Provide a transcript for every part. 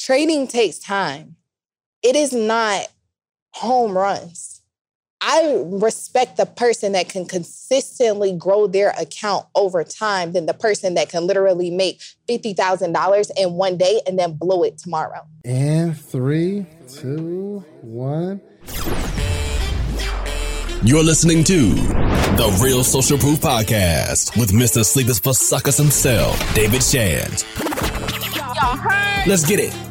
trading takes time. It is not home runs. I respect the person that can consistently grow their account over time than the person that can literally make $50,000 in one day and then blow it tomorrow. And three, two, one. You're listening to The Real Social Proof Podcast with Mr. Sleepers for Suckers himself, David Shands. Let's get it.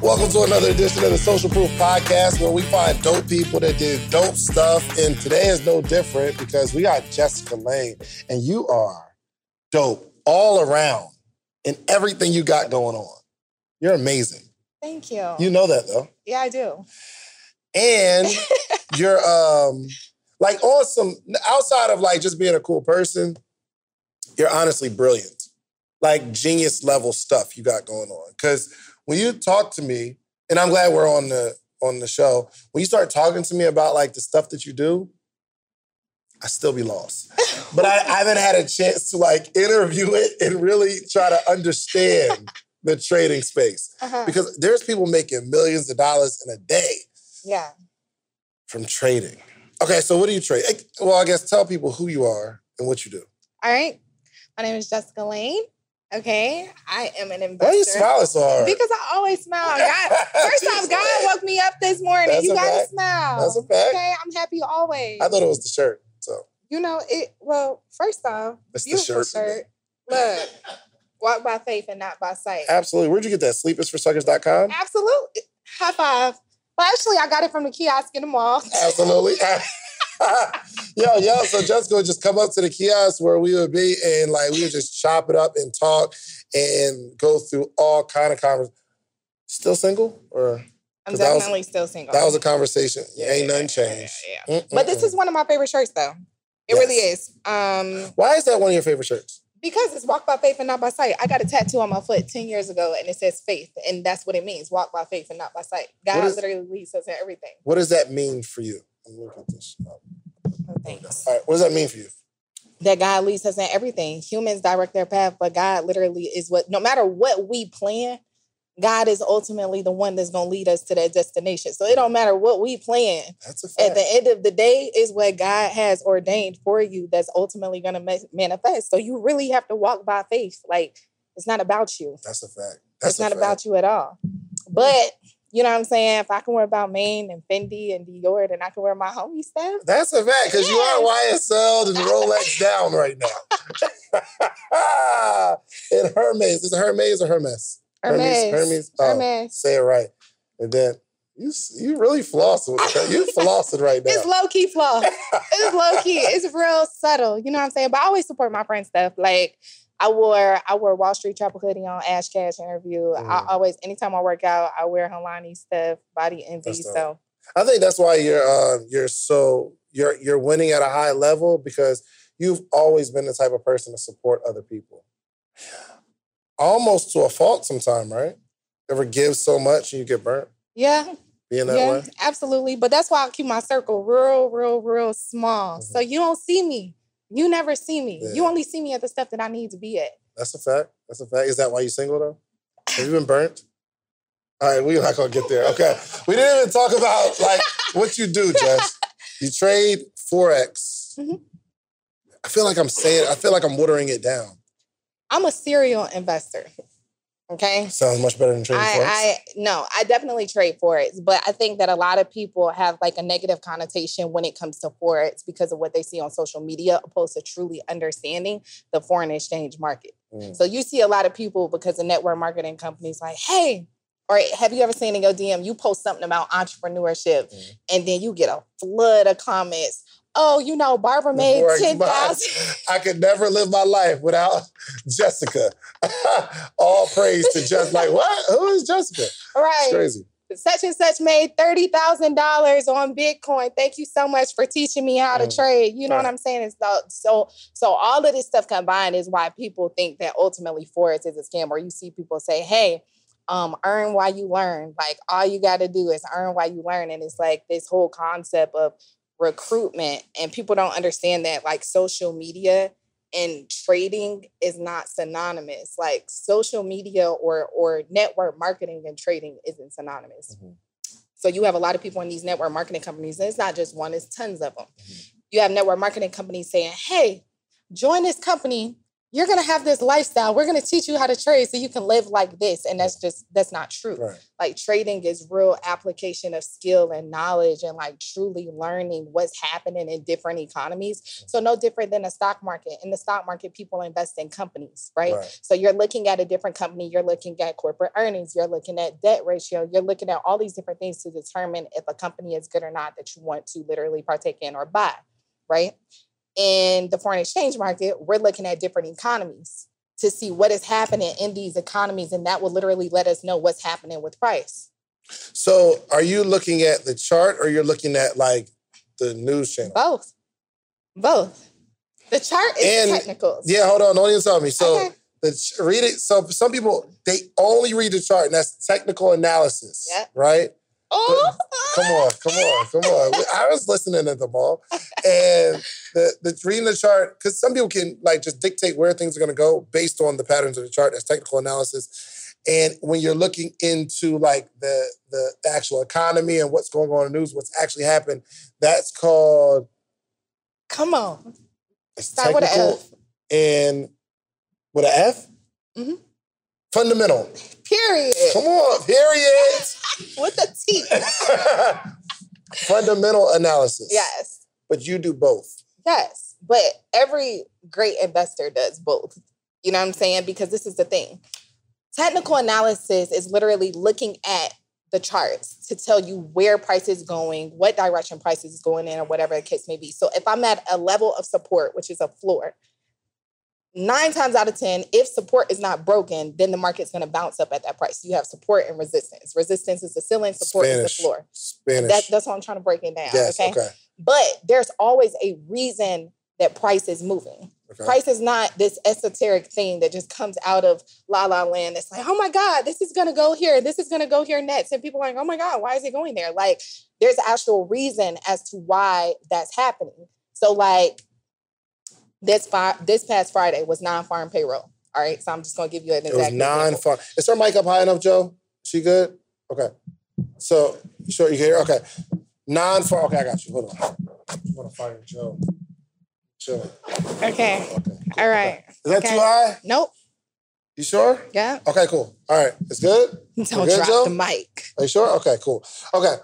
Welcome to another edition of the Social Proof Podcast, where we find dope people that did dope stuff. And today is no different because we got Jessica Lane, and you are dope all around in everything you got going on. You're amazing. Thank you. You know that though. Yeah, I do. And you're um like on some outside of like just being a cool person, you're honestly brilliant. Like genius level stuff you got going on. Cause when you talk to me, and I'm glad we're on the on the show, when you start talking to me about like the stuff that you do, I still be lost. but I, I haven't had a chance to like interview it and really try to understand the trading space. Uh-huh. Because there's people making millions of dollars in a day Yeah. from trading. Okay, so what do you trade? Well, I guess tell people who you are and what you do. All right. My name is Jessica Lane. Okay. I am an Why investor. are you smiling so hard? Because I always smile. God, first off, God woke me up this morning. That's you gotta fact. smile. That's a fact. Okay, I'm happy always. I thought it was the shirt. So you know it. Well, first off, It's the shirt shirt. Look, walk by faith and not by sight. absolutely. Where'd you get that? Sleepersforsuckers.com? Absolutely. High five. Well, actually, I got it from the kiosk in the mall. Absolutely. yo, yo, so Jessica would just come up to the kiosk where we would be and like we would just chop it up and talk and go through all kind of conversations. Still single? Or I'm that was- definitely still single. that was a conversation. Yeah, Ain't yeah, nothing changed. yeah. But this is one of my favorite shirts, though. It Yes. really is. Um, Why is that one of your favorite shirts? because it's walk by faith and not by sight. I got a tattoo on my foot 10 years ago and it says faith. And that's what it means. Walk by faith and not by sight. God is- literally leads us in everything. What does that mean for you? Let me look at this. Oh, thanks. All right, what does that mean for you? That God leads us in everything. Humans direct their path, but God literally is what, no matter what we plan, God is ultimately the one that's going to lead us to that destination. So it don't matter what we plan. That's a fact. At the end of the day, is what God has ordained for you that's ultimately going to manifest. So you really have to walk by faith. Like it's not about you. That's a fact. That's it's not about you at all. But you know what I'm saying? If I can wear Balmain and Fendi and Dior, then I can wear my homie stuff. That's a fact because you are YSL and Rolex down right now. and Hermes. Is it Hermes or Hermes? Hermes. Hermes. Oh, Hermes. Say it right. And then you you really flossing. You flossing right now. It's low key floss. it's low key. It's real subtle. You know what I'm saying? But I always support my friend stuff. Like I wore I wore Wall Street Trapper hoodie on Ash Cash interview. I Mm. always anytime I work out, I wear Helani stuff, body envy. So I think that's why you're uh, you're so you're you're winning at a high level because you've always been the type of person to support other people. Almost to a fault sometime, right? Ever give so much and you get burnt yeah, being that yeah, way? absolutely. But that's why I keep my circle real, real, real small. So you don't see me. You never see me. You Mm-hmm. Only see me at the stuff that I need to be at. That's a fact. That's a fact. Is that why you single though? Have you been burnt? All right, we're not gonna get there. Okay. We didn't even talk about like what you do, Jess. You trade Forex. Mhm. I feel like I'm saying I feel like I'm watering it down. I'm a serial investor. Okay. Sounds much better than trading Forex. I, I no, I definitely trade forex, but I think that a lot of people have like a negative connotation when it comes to forex because of what they see on social media, opposed to truly understanding the foreign exchange market. Mm. So you see a lot of people because of network marketing companies like, hey, or have you ever seen in your DM you post something about entrepreneurship Mm. and then you get a flood of comments. Oh, you know, Barbara made ten I could never live my life without Jessica. All praise to Jess. Like, what? Who is Jessica? It's Right. crazy. such and such made thirty thousand dollars on Bitcoin. Thank you so much for teaching me how to Mm. trade. You know what I'm saying? It's so, so so all of this stuff combined is why people think that ultimately forex is a scam. Or you see people say, "Hey, um, earn while you learn." Like all you got to do is earn while you learn, and it's like this whole concept of recruitment, and people don't understand that like social media and trading is not synonymous. Like social media or or network marketing and trading isn't synonymous. Mhm. So you have a lot of people in these network marketing companies. And it's not just one; it's tons of them. Mhm. You have network marketing companies saying, "Hey, join this company. You're gonna have this lifestyle. We're gonna teach you how to trade so you can live like this." And that's just that's not true. Right. like trading is real application of skill and knowledge and like truly learning what's happening in different economies. So no different than the stock market. In the stock market people invest in companies right, Right. so you're looking at a different company. You're looking at corporate earnings. You're looking at debt ratio. You're looking at all these different things to determine if a company is good or not that you want to literally partake in or buy right in the foreign exchange market we're looking at different economies to see what is happening in these economies, and that will literally let us know what's happening with price. So are you looking at the chart or you're looking at like the news channel? Both, both. The chart is And- technicals. Yeah, hold on. Don't even tell me. So Okay. the read it. So some people they only read the chart, and that's technical analysis. Right. Oh, Come on, come on, come on. I was listening at the ball, and the the reading the chart because some people can like just dictate where things are going to go based on the patterns of the chart. That's technical analysis. And when you're looking into like the the actual economy and what's going on in the news, what's actually happened, that's called come on. it's Start with a technical F. and with an F. Mhm. Fundamental. Period. Come on, period. With a T. Fundamental analysis. yes. But you do both. Yes. But every great investor does both. You know what I'm saying? Because this is the thing. Technical analysis is literally looking at the charts to tell you where price is going, what direction price is going in, or whatever the case may be. So if I'm at a level of support, which is a floor, nine times out of 10, if support is not broken, then the market's going to bounce up at that price. You have support and resistance. Resistance is the ceiling, support is the floor. Spanish. That, that's how I'm trying to break it down. yes. okay? Okay. But there's always a reason that price is moving. Okay. Price is not this esoteric thing that just comes out of la la land. It's like, oh my God, this is gonna go here, this is gonna go here next. And people are like, oh my God, why is it going there? Like, there's actual reason as to why that's happening. So, like, this fi- this past Friday was non-farm payroll. All right. So I'm just gonna give you an exact. It was non example. farm. Is her mic up high enough, Joe? She good? Okay. So, sure, you hear? Okay. Non farm. Okay, I got you. Hold on. I want to fire Joe. Chill. Okay. Okay. cool. All right. Is that Okay. too high? Nope. You sure? Yeah. Okay, cool. All right. It's good? Don't good, drop Joe? the mic. Are you sure? Okay, cool. Okay.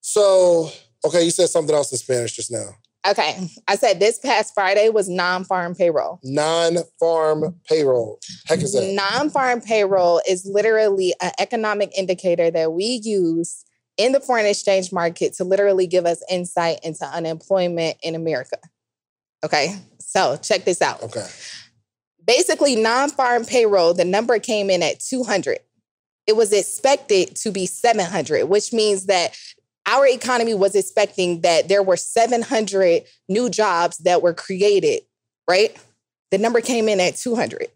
So, okay, you said something else in Spanish just now. Okay. I said this past Friday was non-farm payroll. Non farm payroll. Heck is that? Non-farm payroll is literally an economic indicator that we use in the foreign exchange market to literally give us insight into unemployment in America. Okay. So check this out. Okay. Basically, non-farm payroll, the number came in at 200. It was expected to be 700, which means that our economy was expecting that there were 700 new jobs that were created, right? The number came in at 200,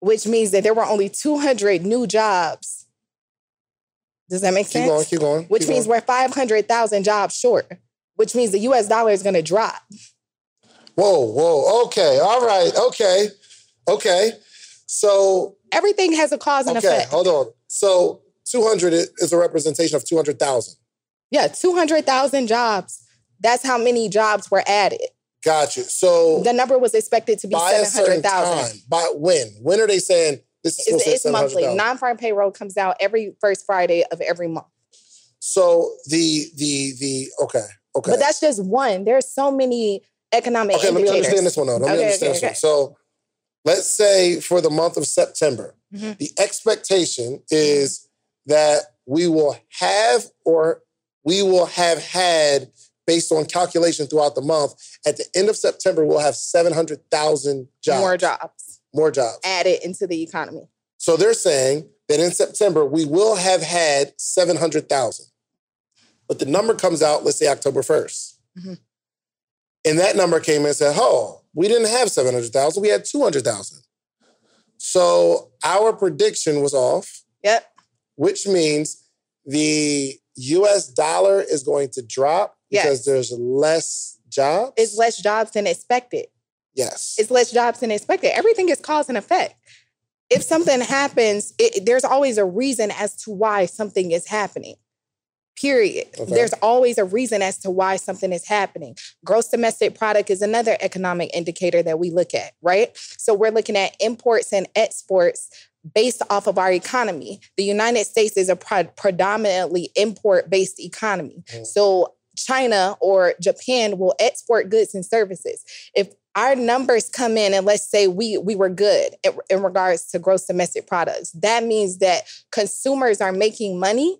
which means that there were only 200 new jobs. Does that make sense? Keep going, keep going. which keep means going. we're 500,000 jobs short, which means the US dollar is going to drop. Whoa, whoa. Okay. All right. Okay. Okay. So, Everything has a cause and okay, effect. hold on. So, 200 is a representation of 200,000. Yeah, 200,000 jobs. That's how many jobs were added. Gotcha. So, The number was expected to be by a certain 700,000. time, by when? When are they saying this is supposed It's, it's monthly. Non farm payroll comes out every first Friday of every month. So, the, the, the, okay, okay. But that's just one. There's so many economic Okay, let me understand this one though. Let me understand okay, this one. So let's say for the month of September, Mhm. the expectation is that we will have or we will have had, based on calculation throughout the month, at the end of September, we'll have 700,000 jobs. More jobs More jobs. added into the economy. So they're saying that in September, we will have had 700,000. But the number comes out, let's say October 1st. Mhm. And that number came in and said, oh, we didn't have 700,000, we had 200,000. So our prediction was off, Yep. which means the US dollar is going to drop because Yes. there's less jobs. It's less jobs than expected. Yes. It's less jobs than expected. Everything is cause and effect. If something happens, it, there's always a reason as to why something is happening. Period. Okay. There's always a reason as to why something is happening. Gross domestic product is another economic indicator that we look at, right? So we're looking at imports and exports based off of our economy. The United States is a pre- predominantly import based economy. Mm. So China or Japan will export goods and services. If our numbers come in and let's say we we were good in, in regards to gross domestic products, that means that consumers are making money,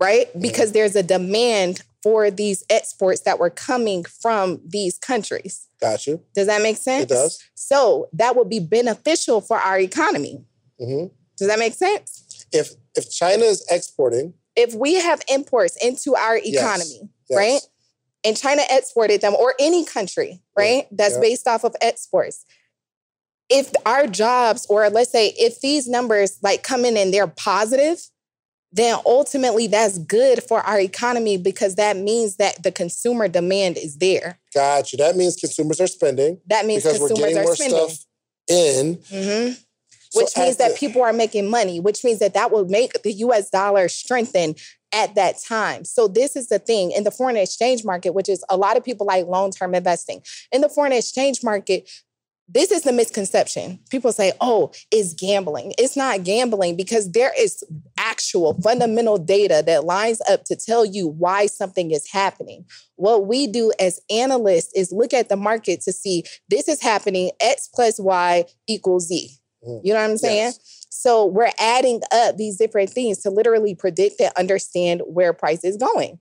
right? Mm. Because there's a demand for these exports that were coming from these countries. Got you. Does that make sense? It does. So that would be beneficial for our economy. Hmm Does that make sense? If if China is exporting, If we have imports into our economy, yes. right? And China exported them, or any country, right? That's yeah. based off of exports. If our jobs, or let's say if these numbers like come in and they're positive, then ultimately that's good for our economy because that means that the consumer demand is there. Gotcha. That means consumers are spending That means because we're getting are more spending. stuff in. Mhm. So which means that the- people are making money, which means that that will make the US dollar strengthen at that time. So this is the thing in the foreign exchange market, which is a lot of people like long-term investing. In the foreign exchange market, this is the misconception. People say, "Oh, it's gambling." It's not gambling because there is actual fundamental data that lines up to tell you why something is happening. What we do as analysts is look at the market to see this is happening X plus Y equals Z. You know what I'm saying? Yes. So we're adding up these different things to literally predict and understand where price is going.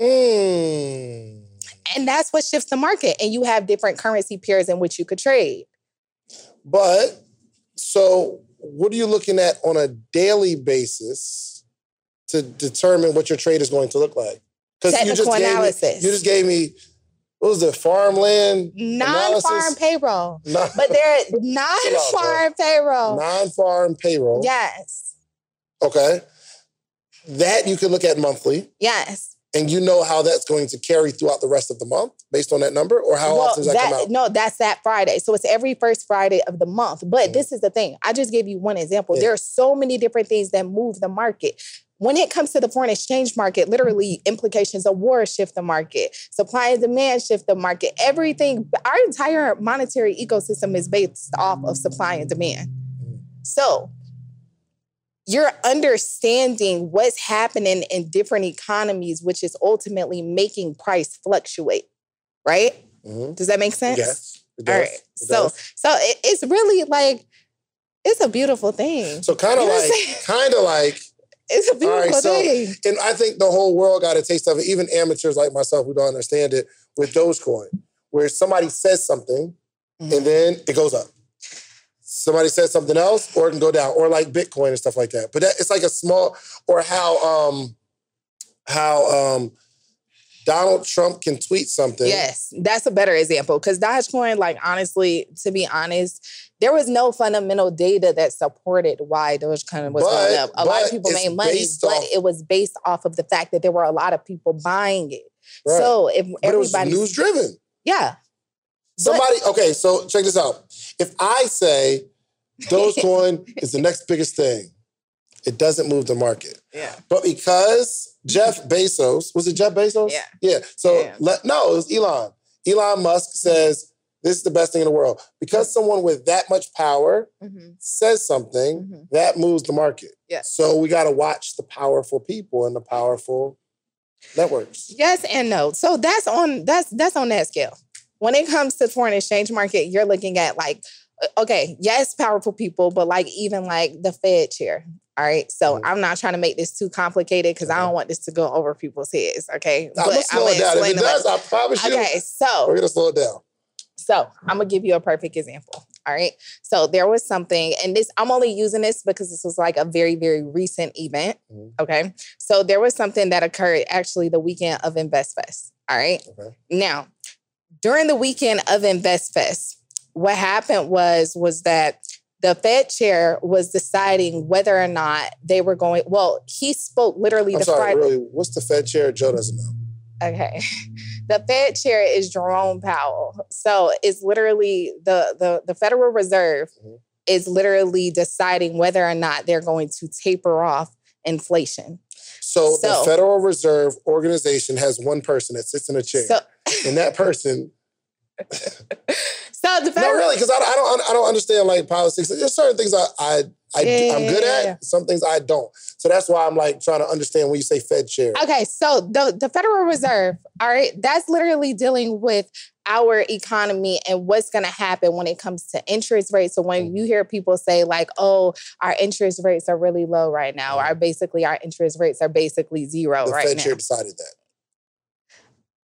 Mm. And that's what shifts the market. And you have different currency pairs in which you could trade. But so what are you looking at on a daily basis to determine what your trade is going to look like? you Technical gave me- analysis. you just gave me what was it, farmland Non-farm payroll. Non- But they're non-farm payroll. non-farm payroll. Yes. Okay. That you can look at monthly, Yes. and you know how that's going to carry throughout the rest of the month based on that number, or how Well, often does that, come out? No, that's that Friday. So it's every first Friday of the month. But Mhm. this is the thing. I just gave you one example. Yeah. There are so many different things that move the market. When it comes to the foreign exchange market, literally implications of war shift the market, supply and demand shift the market. Everything, our entire monetary ecosystem is based off of supply and demand. So you're understanding what's happening in different economies, which is ultimately making price fluctuate, right? Mhm. Does that make sense? Yes. does. right. It So, does. so it, it's really like it's a beautiful thing. so kind of you know like, kind of like It's a All beautiful right, so- thing. and I think the whole world got a taste of it, even amateurs like myself who don't understand it with Dogecoin, where somebody says something Mhm. and then it goes up. Somebody says something else, or it can go down, or like Bitcoin and stuff like that. But that, it's like a small, or how um how um Donald Trump can tweet something. Yes, that's a better example because Dogecoin, like honestly, to be honest, there was no fundamental data that supported why Dogecoin was But- going up. A lot of people made money, but off- it was based off of the fact that there were a lot of people buying it. Right. So if but everybody, news driven. yeah, Somebody, okay, so check this out. If I say Dogecoin is the next biggest thing, it doesn't move the market. yeah, But because Jeff Bezos, was it Jeff Bezos? Yeah. Yeah. So Yeah. let no, it was Elon. Elon Musk says this is the best thing in the world. Because someone with that much power Mhm, says something, mhm. that moves the market. Yeah. So we got to watch the powerful people and the powerful networks. Yes and no. So that's on that's that's on that scale. When it comes to foreign exchange market, you're looking at like, uh, okay, yes, powerful people, but like even like the Fed chair. All right. So Mhm. I'm not trying to make this too complicated because I Mhm. don't want this to go over people's heads. Okay. I'm gonna slow it down. If it does, I promise you, Okay, so we're gonna slow it down. so I'm gonna give you a perfect example. All right. So there was something, and this I'm only using this because this was like a very, very recent event. Mhm. Okay. So there was something that occurred actually the weekend of InvestFest. All right. Okay. Now, during the weekend of InvestFest, what happened was was that the Fed chair was deciding whether or not they were going. Well, he spoke literally I'm the sorry, Friday. really. What's the Fed chair? Joe doesn't know. Okay. The Fed chair is Jerome Powell. So it's literally the the, the Federal Reserve Mhm. is literally deciding whether or not they're going to taper off inflation. So, So- the Federal Reserve organization has one person that sits in a chair, So and that person. so the No, really, because I, don't- I don't I don't understand like politics. There's certain things I I, I Yeah, I'm good at. yeah. Some things I don't. So that's why I'm like trying to understand when you say Fed chair. Okay, so the, the Federal Reserve, all right, that's literally dealing with our economy and what's going to happen when it comes to interest rates. So when mm-hmm. you hear people say like, "Oh, our interest rates are really low right now," mm-hmm. or basically our interest rates are basically zero the right Fed now. chair decided that.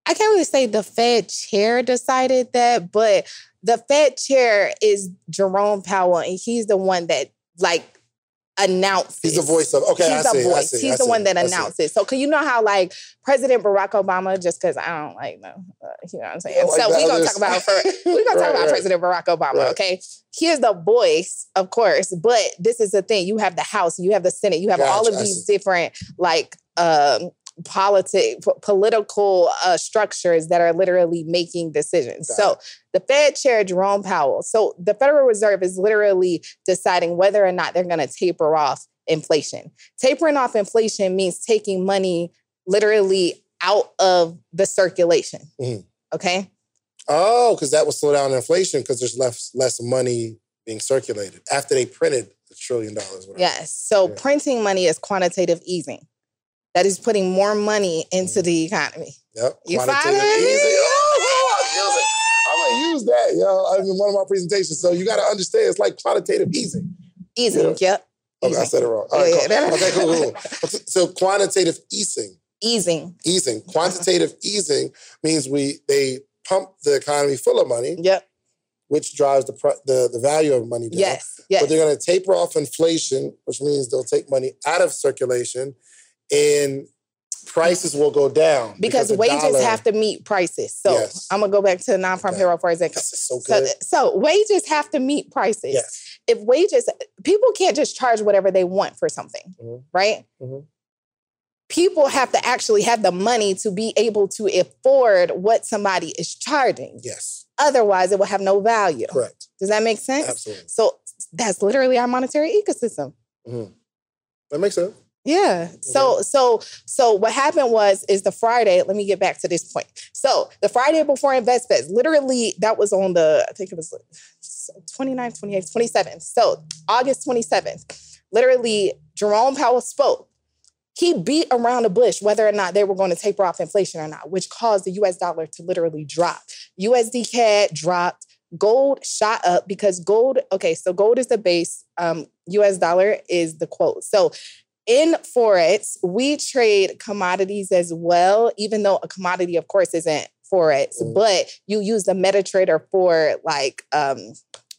I can't really say the Fed chair decided that, but the Fed chair is Jerome Powell, and he's the one that like announces. He's the voice of okay. He's I see, the I voice. see, He's I the see, one that announces. So, can you know how like President Barack Obama? Just because I don't like no, uh, you know what I'm saying. Like so the we gonna talk about for we're gonna talk about right. President Barack Obama. Right. Okay, he is the voice, of course, but this is the thing: you have the House, you have the Senate, you have all of these different like. um politic p- political uh, structures that are literally making decisions. So the Fed chair Jerome Powell. So the Federal Reserve is literally deciding whether or not they're going to taper off inflation. Tapering off inflation means taking money literally out of the circulation. Mhm. Okay? Oh, because that would slow down inflation because there's less less money being circulated after they printed the trillion dollars. whatever. Yes. So Yeah. printing money is quantitative easing. That is putting more money into the mm-hmm. economy. Yep. You Quantitative follow me? easing. Oh, oh, oh I'm I'm gonna use that, yo. In one of my presentations. So you got to understand, it's like quantitative easing. Easing. Yeah. Yep. Okay, I Easing. said it wrong. All right, cool. yeah. Okay, cool, cool. cool. So quantitative easing, Easing. easing, quantitative easing means we they pump the economy full of money, Yep. which drives the the the value of money down. Yes. Yes. But they're going to taper off inflation, which means they'll take money out of circulation, and prices will go down because the wages dollar- have to meet prices. So Yes. I'm gonna go back to the non-farm Okay. payroll for a second. This is so So, so wages have to meet prices. yes. If wages, people can't just charge whatever they want for something, Mhm. right? Mhm. People have to actually have the money to be able to afford what somebody is charging. Yes. Otherwise, it will have no value. Correct. Does that make sense? Absolutely. So that's literally our monetary ecosystem. That makes sense. Yeah. So so so what happened was is the Friday, let me get back to this point. So the Friday before InvestFest, literally that was on the, I think it was 29th, 28th, 27th. So August 27th, literally Jerome Powell spoke. He beat around the bush whether or not they were going to taper off inflation or not, which caused the US dollar to literally drop. USD CAD dropped. Gold shot up because gold, okay, so gold is the base, um, US dollar is the quote. So in Forex, we trade commodities as well, even though a commodity, of course, isn't Forex, Mhm. but you use the MetaTrader 4 like um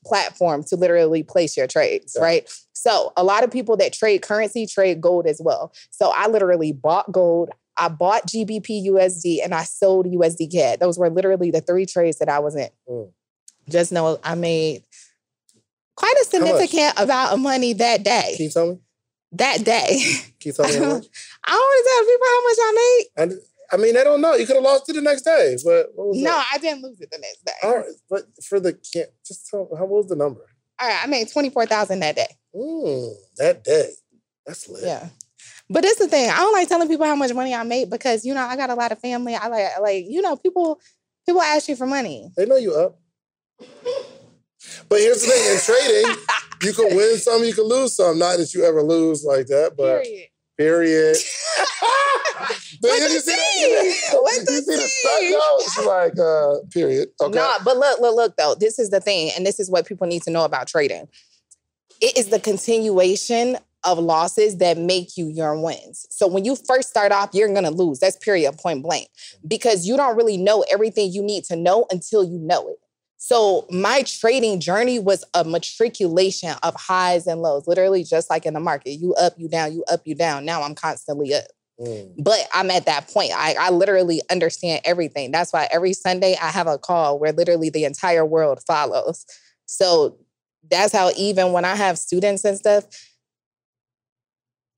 platform to literally place your trades, Yeah. right? So a lot of people that trade currency trade gold as well. So I literally bought gold. I bought GBP USD and I sold USD CAD. Those were literally the three trades that I was in. Mm. Just know I made quite a significant amount of money that day. Can you tell me? That day. Can you tell me how much? I don't want to tell people how much I made. I, I mean, they don't know. You could have lost it the next day, but what was No, that? I didn't lose it the next day. All right, but for the can't just tell how what was the number? All right, I made twenty four thousand that day. Mm, that day. That's lit. Yeah. But this the thing. I don't like telling people how much money I made because you know I got a lot of family. I like like you know people people ask you for money. They know you up. But here's the thing: in trading, you can win some, you can lose some. Not that you ever lose like that, but Period. period. But you the see that- tea? You the see the. It's like, uh, period. Okay. No, but look, look, look though. This is the thing, and this is what people need to know about trading. It is the continuation of losses that make you your wins. So when you first start off, you're gonna lose. That's period, point blank. Because you don't really know everything you need to know until you know it. So my trading journey was a matriculation of highs and lows, literally just like in the market. You up, you down, you up, you down. Now I'm constantly up. Mm. But I'm at that point. I, I literally understand everything. That's why every Sunday I have a call where literally the entire world follows. So that's how even when I have students and stuff,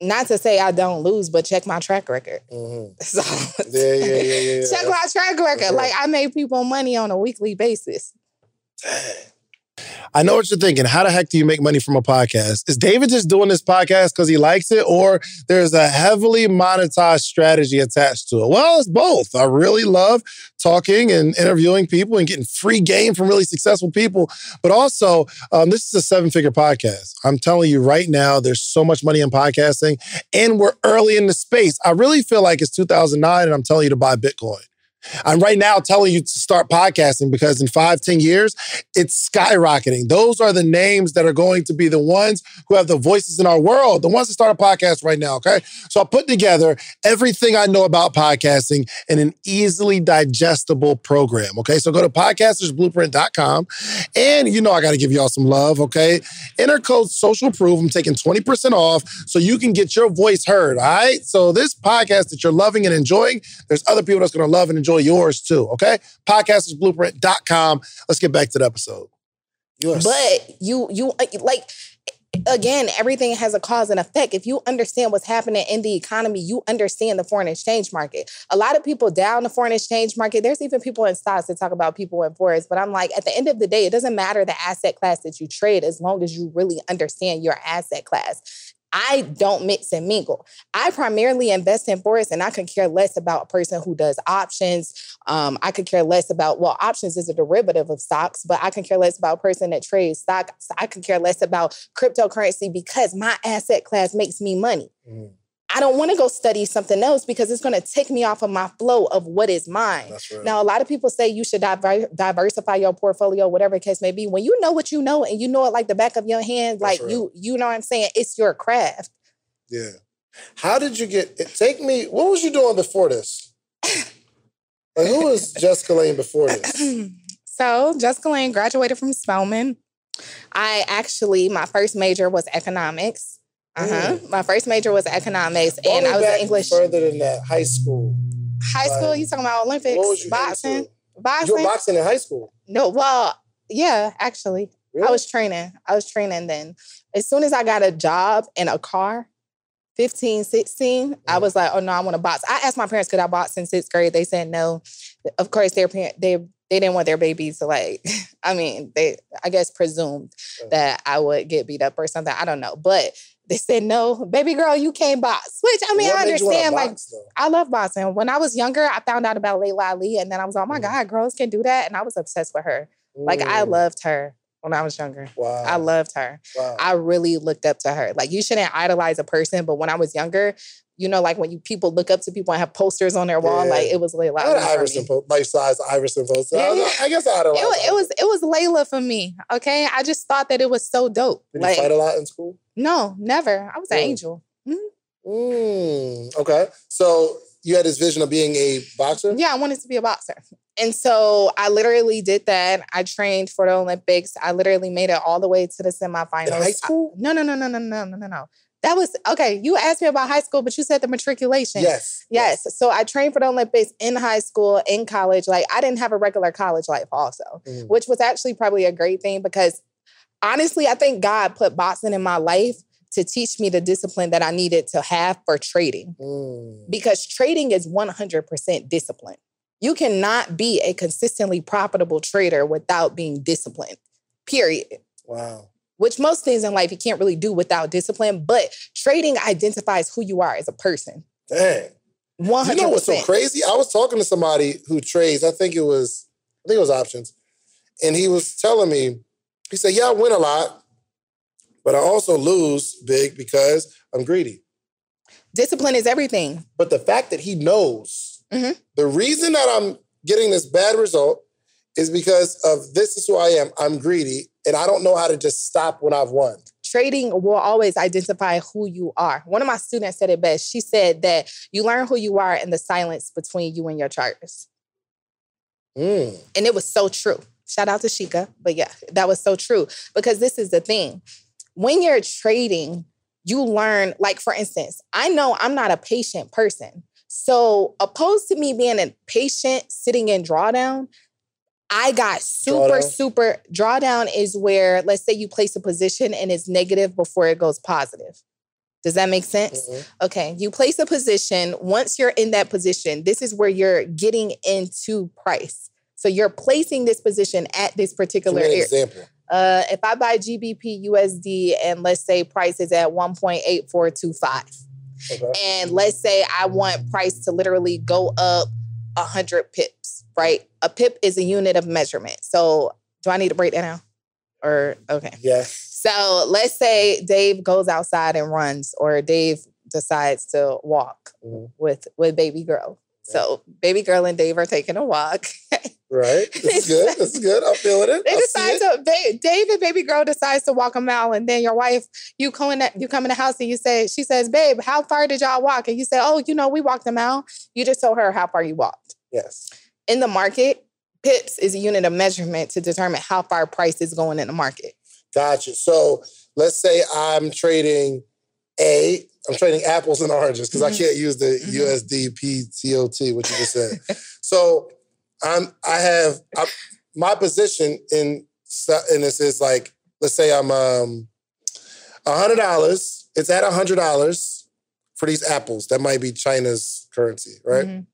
not to say I don't lose, but check my track record. Mhm. So Yeah, yeah, yeah, yeah. check my track record. Like I made people money on a weekly basis. I know what you're thinking. How the heck do you make money from a podcast? Is David just doing this podcast because he likes it, or there's a heavily monetized strategy attached to it? Well, it's both. I really love talking and interviewing people and getting free game from really successful people. But also, um, this is a seven figure podcast. I'm telling you right now, there's so much money in podcasting, and we're early in the space. I really feel like it's 2009, and I'm telling you to buy Bitcoin. I'm right now telling you to start podcasting because in five, ten years, it's skyrocketing. Those are the names that are going to be the ones who have the voices in our world, the ones that start a podcast right now. Okay. So I put together everything I know about podcasting in an easily digestible program. Okay. So go to podcastersblueprint.com. And you know, I got to give y'all some love. Okay. Enter code social proof. I'm taking 20% off so you can get your voice heard. All right. So this podcast that you're loving and enjoying, there's other people that's going to love and enjoy yours too. Okay. Podcastersblueprint.com. Let's get back to the episode. You are But you you uh, like again, everything has a cause and effect. If you understand what's happening in the economy, you understand the foreign exchange market. A lot of people down the foreign exchange market. There's even people in stocks that talk about people in forex. But I'm like, at the end of the day, it doesn't matter the asset class that you trade as long as you really understand your asset class. I don't mix and mingle. I primarily invest in forex, and I could care less about a person who does options. Um, I could care less about well, options is a derivative of stocks, but I can care less about a person that trades stocks. I could care less about cryptocurrency because my asset class makes me money. Mhm. I don't want to go study something else because it's going to take me off of my flow of what is mine. Right. Now, a lot of people say you should diver- diversify your portfolio, whatever the case may be. When you know what you know and you know it like the back of your hand, That's like right. you, you know what I'm saying? It's your craft. Yeah. How did you get it? Take me, what was you doing before this? Like, who was Jessica Lane before this? so, Jessica Lane graduated from Spelman. I actually, my first major was economics. Uh huh. My first major was economics, and I was an English Further than that, high school. high school. You talking about Olympics? What was you boxing? into? Boxing? You were boxing in high school. No, well, yeah, actually. Really? I was training. I was training then. As soon as I got a job and a car, 15, 16, I was like, oh no, I want to box. I asked my parents, could I box in sixth grade? They said no. Of course, their parent they they didn't want their babies to like, I mean, they I guess presumed that I would get beat up or something. I don't know. But they said, no, baby girl, you can't box. Which I mean, What I understand, like box? I love boxing. When I was younger, I found out about Laila Ali, and then I was, oh my Mhm. God, girls can do that. And I was obsessed with her. Like I Mm, loved her when I was younger. Wow. I loved her. Wow. I really looked up to her. Like you shouldn't idolize a person, but when I was younger, you know, like when you people look up to people and have posters on their wall, Yeah. like it was Laila. I had an Iverson post, life size Iverson post. Yeah, I, yeah. I guess I had a lot. It, it was it was Laila for me. Okay, I just thought that it was so dope. Did like you fight a lot in school? no, never. I was an angel. Mm, okay. So you had this vision of being a boxer? Yeah, I wanted to be a boxer. And so I literally did that. I trained for the Olympics. I literally made it all the way to the semifinals. In high school? No, no, no, no, no, no, no, no, no. That was okay. You asked me about high school, but you said the matriculation. Yes. Yes. So I trained for the Olympics in high school, in college. Like I didn't have a regular college life, also, Mhm. which was actually probably a great thing because honestly, I think God put boxing in my life to teach me the discipline that I needed to have for trading Mm. because trading is 100% discipline. You cannot be a consistently profitable trader without being disciplined, period. Wow. Which most things in life you can't really do without discipline, but trading identifies who you are as a person. Dang. 100%. You know what's so crazy? I was talking to somebody who trades. I think it was, I think it was options, and he was telling me, he said, "Yeah, I win a lot, but I also lose big because I'm greedy." Discipline is everything. But the fact that he knows Mhm. the reason that I'm getting this bad result is because of this is who I am. I'm greedy, and I don't know how to just stop when I've won. Trading will always identify who you are. One of my students said it best. She said that you learn who you are in the silence between you and your charts. Mm. And it was so true. Shout out to Shika. But yeah, that was so true. Because this is the thing. When you're trading, you learn, like for instance, I know I'm not a patient person. So opposed to me being a patient sitting in drawdown, I got super, Drawdown? super drawdown is where let's say you place a position and it's negative before it goes positive. Does that make sense? Mhm. Okay, you place a position. Once you're in that position, this is where you're getting into price. So you're placing this position at this particular area. example. Uh, if I buy GBP USD and let's say price is at 1.8425, Okay. and let's say I want price to literally go up 100 pips, right? A pip is a unit of measurement. So do I need to break that down? Or, okay. Yes. So let's say Dave goes outside and runs, or Dave decides to walk Mhm. with with baby girl. So baby girl and Dave are taking a walk. Right. This is good. This is good. I'm feeling it. they I decide to ba- Dave and baby girl decides to walk a mile, and then your wife, you come in, you come in the house and you say, she says, "Babe, how far did y'all walk?" And you say, "Oh, you know, we walked a mile." You just told her how far you walked. Yes. In the market, pips is a unit of measurement to determine how far price is going in the market. Gotcha. So let's say I'm trading A, I'm trading apples and oranges because Mhm. I can't use the Mhm. USD PTOT, what you just said. so I'm I have i my position in in this is like let's say I'm um a hundred dollars. It's at a hundred dollars for these apples. That might be China's currency, right? Mhm.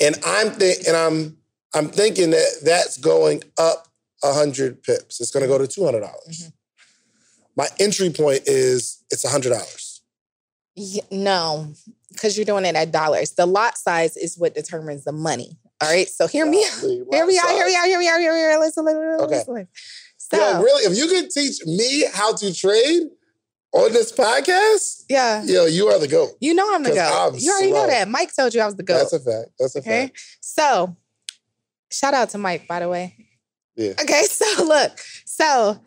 And I'm think and I'm I'm thinking that that's going up hundred pips. It's going to go to two hundred dollars. Mhm. My entry point is it's hundred dollars. Yeah, no, because you're doing it at dollars. The lot size is what determines the money. All right. So hear me. out. Hear me out. Hear me out. Hear me out. Hear me out. Hear me out. Listen, listen, listen, Okay. listen. So Yo, really? If you could teach me how to trade on this podcast, yeah, yo, you are the goat. you know I'm the goat. I'm You already know that. Mike told you I was the goat. That's a fact. That's a Okay. fact. So, shout out to Mike, by the way. Yeah. Okay. So, look. So,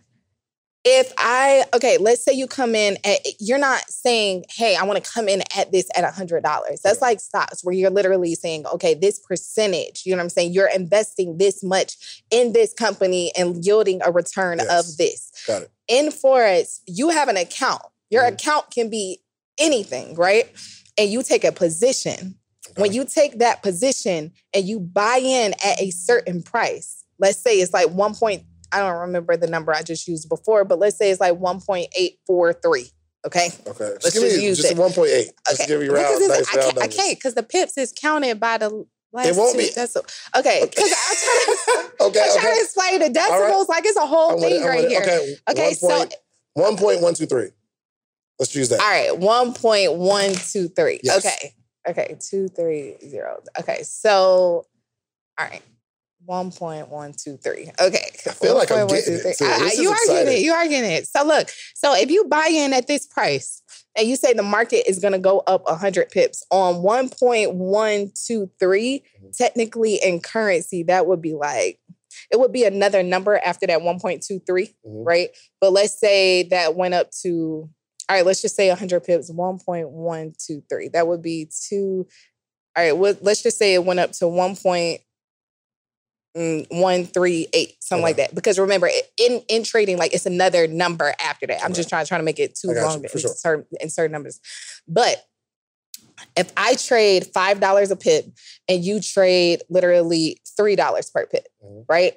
if I, okay, let's say you come in at, you're not saying, hey, I want to come in at this at a $100. That's Yeah. like stocks where you're literally saying, okay, this percentage, you know what I'm saying? You're investing this much in this company and yielding a return Yes. of this. Got it. In Forex, you have an account. Your Mhm. account can be anything, right? And you take a position when you take that position and you buy in at a certain price, let's say it's like one point, I don't remember the number I just used before, but let's say it's like 1.843. Okay. Okay. Let's Just just use just it. a 1.8. Just Okay. give me round, nice I, round can't, I can't because the pips is counted by the last won't two. be- That's okay. Because I'm trying to, Okay, I'm trying okay. to explain the right. decimals like it's a whole thing it, right it. here. Okay. Okay, One so point- 1.123. Let's use that. All right, one point one two three. Yes. Okay, okay, two three zero. Okay, so all right, one point one two three. Okay, I feel like I'm getting it, too. I- I- This is you are getting it. You are getting it. So look, so if you buy in at this price and you say the market is going to go up hundred pips on one point one two three, Mhm. technically in currency that would be like. It would be another number after that 1.23 Mhm. right? But let's say that went up to, all right, let's just say 100 pips, 1.123. That would be two, all right, well, let's just say it went up to 1.138, something like that. Because remember, in, in trading, like it's another number after that. I'm just trying, trying to make it too you, long to sure. insert, insert numbers. But if I trade $5 a pip and you trade literally $3 per pip, Mhm. right?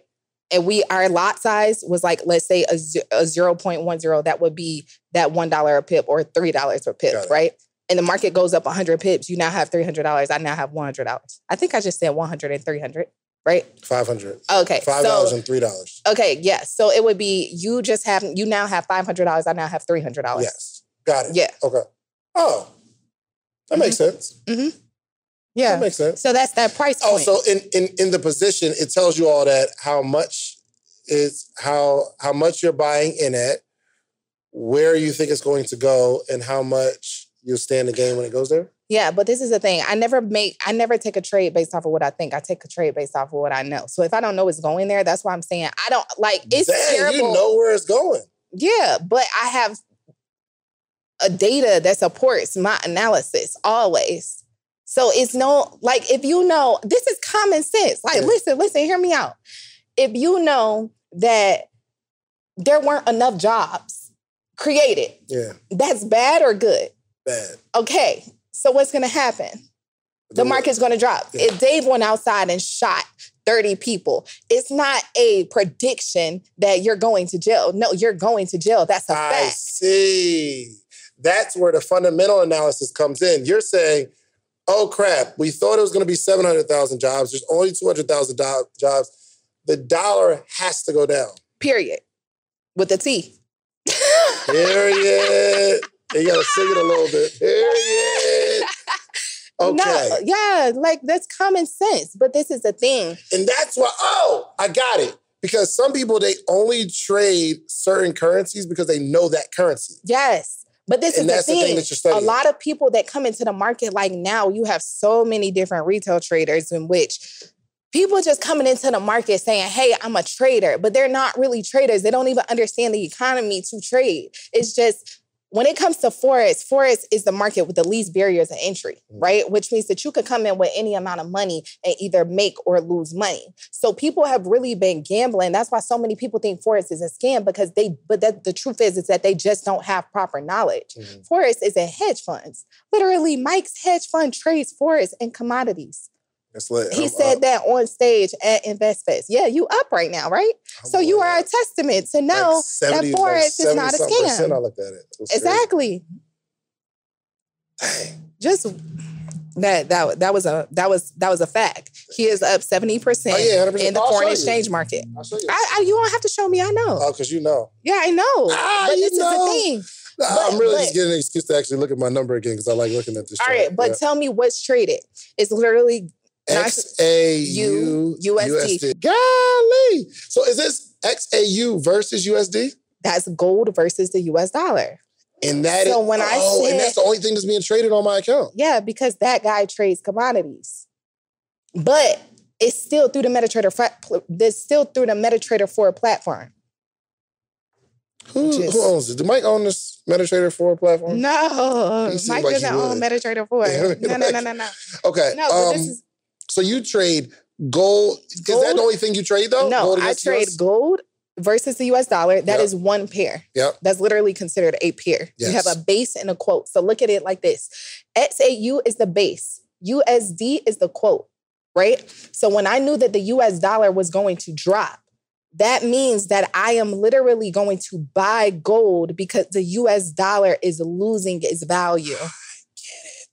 And we our lot size was like let's say a, a 0.10 that would be that $1 a pip or $3 per pip, right? And the market goes up 100 pips, you now have $300. I now have $100. I think I just said 100 and 300, right? 500. Okay. $5 so and $3. okay, yes. So it would be you just have you now have $500, I now have $300. Yes. Got it. Yeah. Okay. Oh, that makes sense. Mm-hmm. Yeah. That makes sense. So that's that price Oh, so in, in in the position, it tells you all that how much is how how much you're buying in at, where you think it's going to go, and how much you'll stand the game when it goes there. Yeah, but this is the thing. I never make I never take a trade based off of what I think. I take a trade based off of what I know. So if I don't know it's going there, that's why I'm saying I don't like it's Dang, terrible. you know where it's going. Yeah, but I have a data that supports my analysis always. So it's no like if you know this is common sense. Like Yeah. listen, listen, hear me out. If you know that there weren't enough jobs created, Yeah, that's bad or good. bad. Okay. So what's going to happen? the market's going to drop. Yeah. If Dave went outside and shot 30 people, it's not a prediction that you're going to jail. No, you're going to jail. That's a I fact. I see. That's where the fundamental analysis comes in. You're saying, oh crap, we thought it was going to be 700,000 jobs. There's only 200,000 do- jobs. The dollar has to go down. Period. With a T. Period. you got to sing it a little bit. Period. Uh, okay. No, yeah, like that's common sense. But this is the thing. And that's why, oh, I got it. Because some people, they only trade certain currencies because they know that currency. Yes. But this And is that's the the thing. thing that you're studying. a lot of people that come into the market, like now, you have so many different retail traders in which people just coming into the market saying, Hey, I'm a trader, but they're not really traders. They don't even understand the economy to trade. It's just when it comes to Forex, Forex is the market with the least barriers of entry, Mm. right? Which means that you could come in with any amount of money and either make or lose money. So people have really been gambling. That's why so many people think Forex is a scam because they, but that, the truth is, is that they just don't have proper knowledge. Mhm. Forex is in hedge funds. Literally, Mike's hedge fund trades Forex and commodities. He I'm said up. that on stage at InvestFest. Yeah, you up right now, right? I'm so you are a testament to know Like 70 that Forex is not a 70-something I scam. looked at it. It crazy. Exactly. Dang. Just that that that was a that was that was a fact. He is up seventy percent Oh, yeah, 100%. in the I'll foreign exchange market. I'll show you. I, I, you don't have to show me. I know. Oh, because you know. yeah, I know. Ah, but you this is know. the thing. But- I'm really but- just getting an excuse to actually look at my number again because I like looking at this. All chart. right, but tell me what's traded. It's literally Yeah. XAU USD. Golly. So is this XAU versus USD? that's gold versus the U.S. dollar. And that So is- when I oh, and that's the only thing that's being traded on my account. Yeah, because that guy trades commodities. But it's still through the MetaTrader. It's still through the MetaTrader 4 platform. Who, Just- who owns it? Did Mike own this MetaTrader 4 platform? No, Mike like doesn't own. MetaTrader 4. Yeah, no, no, no, no, no. Okay. No, but this um, is so you trade gold. Is that the only thing you trade though? no. Gold I trade US? gold versus the U.S. dollar. That Yep. is one pair. Yep. That's literally considered a pair. You have a base and a quote. So look at it like this: XAU is the base, USD is the quote, right? So when I knew that the U.S. dollar was going to drop. That means that I am literally going to buy gold because the US dollar is losing its value.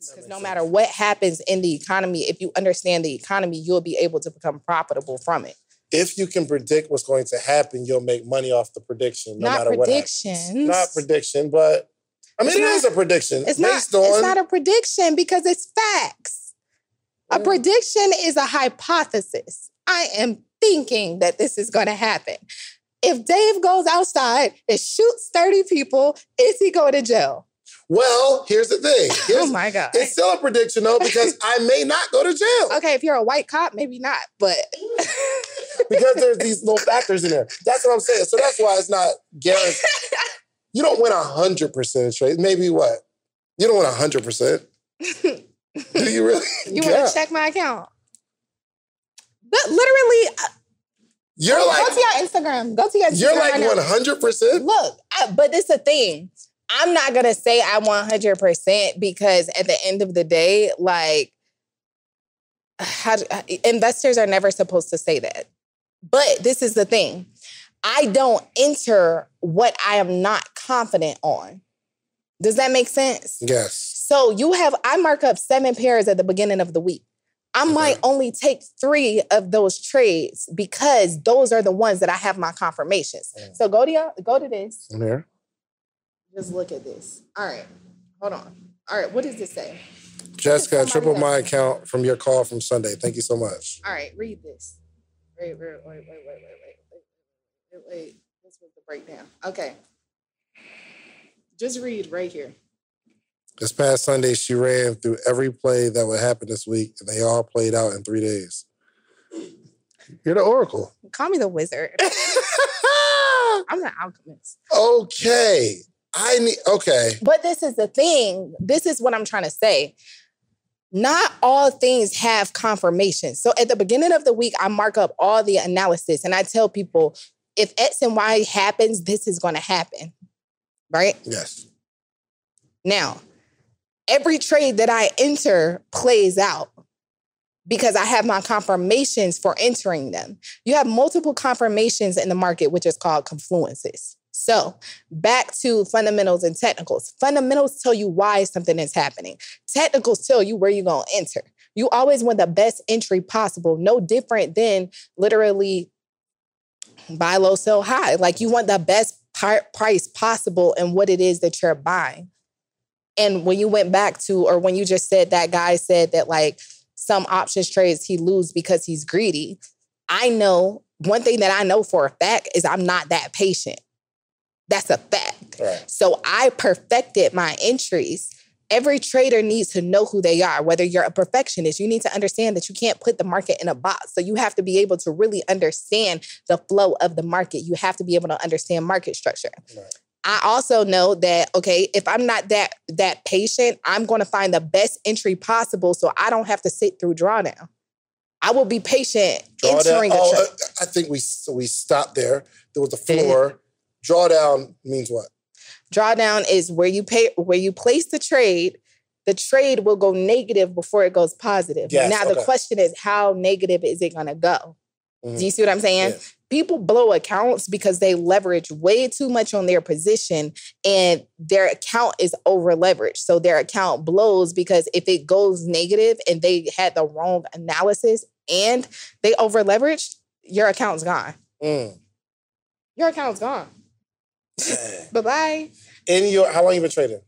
Because no matter what happens in the economy, if you understand the economy, you'll be able to become profitable from it. If you can predict what's going to happen, you'll make money off the prediction, no Not matter what predictions. happens. Not prediction, but I mean, It's it not- is a prediction. It's not, based on it's not a prediction because it's facts. A prediction is a hypothesis. I am thinking that this is going to happen. If Dave goes outside and shoots 30 people, is he going to jail? Well, here's the thing. oh my God. it's still a prediction though, because I may not go to jail. Okay, if you're a white cop, maybe not, but because there's these little factors in there. That's what I'm saying. So that's why it's not guaranteed. You don't win hundred percent of trades. Maybe what? You don't win hundred percent. Do you really? you Yeah. want to check my account. But literally, uh, You're like go like to your Instagram. Go to your Instagram. you're like one hundred percent. Look, I, but it's a thing. I'm not gonna say I'm 100 percent because at the end of the day, like, how, investors are never supposed to say that. But this is the thing: I don't enter what I am not confident on. Does that make sense? Yes. So you have I mark up seven pairs at the beginning of the week. I Okay. might only take three of those trades because those are the ones that I have my confirmations. Mm. So go to go to this. I'm here. Just look at this. All right. Hold on. All right. What does this say? Jessica, Somebody triple my account from your call from Sunday. Thank you so much. All right. Read this. Wait, wait, wait, wait, wait, wait, wait, wait, wait, wait. This was the breakdown. Okay. Just read right here. This past Sunday, she ran through every play that would happen this week, and they all played out in three days. You're the oracle. Call me the wizard. I'm the alchemist. okay. I need okay. But this is the thing. This is what I'm trying to say. Not all things have confirmation. So at the beginning of the week, I mark up all the analysis and I tell people if X and Y happens, this is going to happen. Right? Yes. Now, every trade that I enter plays out because I have my confirmations for entering them. You have multiple confirmations in the market, which is called confluences. So back to fundamentals and technicals. Fundamentals tell you why something is happening. Technicals tell you where you're going to enter. You always want the best entry possible, no different than literally buy low, sell high. Like you want the best price possible and what it is that you're buying. And when you went back to, or when you just said that guy said that like some options trades he lose because he's greedy, I know one thing that I know for a fact is I'm not that patient. That's a fact. Right. So I perfected my entries. Every trader needs to know who they are, whether you're a perfectionist. You need to understand that you can't put the market in a box. So you have to be able to really understand the flow of the market. You have to be able to understand market structure. Right. I also know that okay, if I'm not that that patient, I'm going to find the best entry possible so I don't have to sit through drawdown. I will be patient drawdown. entering oh, a trade. Uh, I think we we stopped there. There was a floor. Drawdown means what? Drawdown is where you pay where you place the trade. The trade will go negative before it goes positive. Yes, now okay. the question is, how negative is it going to go? Mm-hmm. Do you see what I'm saying? People blow accounts because they leverage way too much on their position and their account is over leveraged. So their account blows because if it goes negative and they had the wrong analysis and they over leveraged, your account's gone. Mm. Your account's gone. Bye bye. In your, how long you been trading?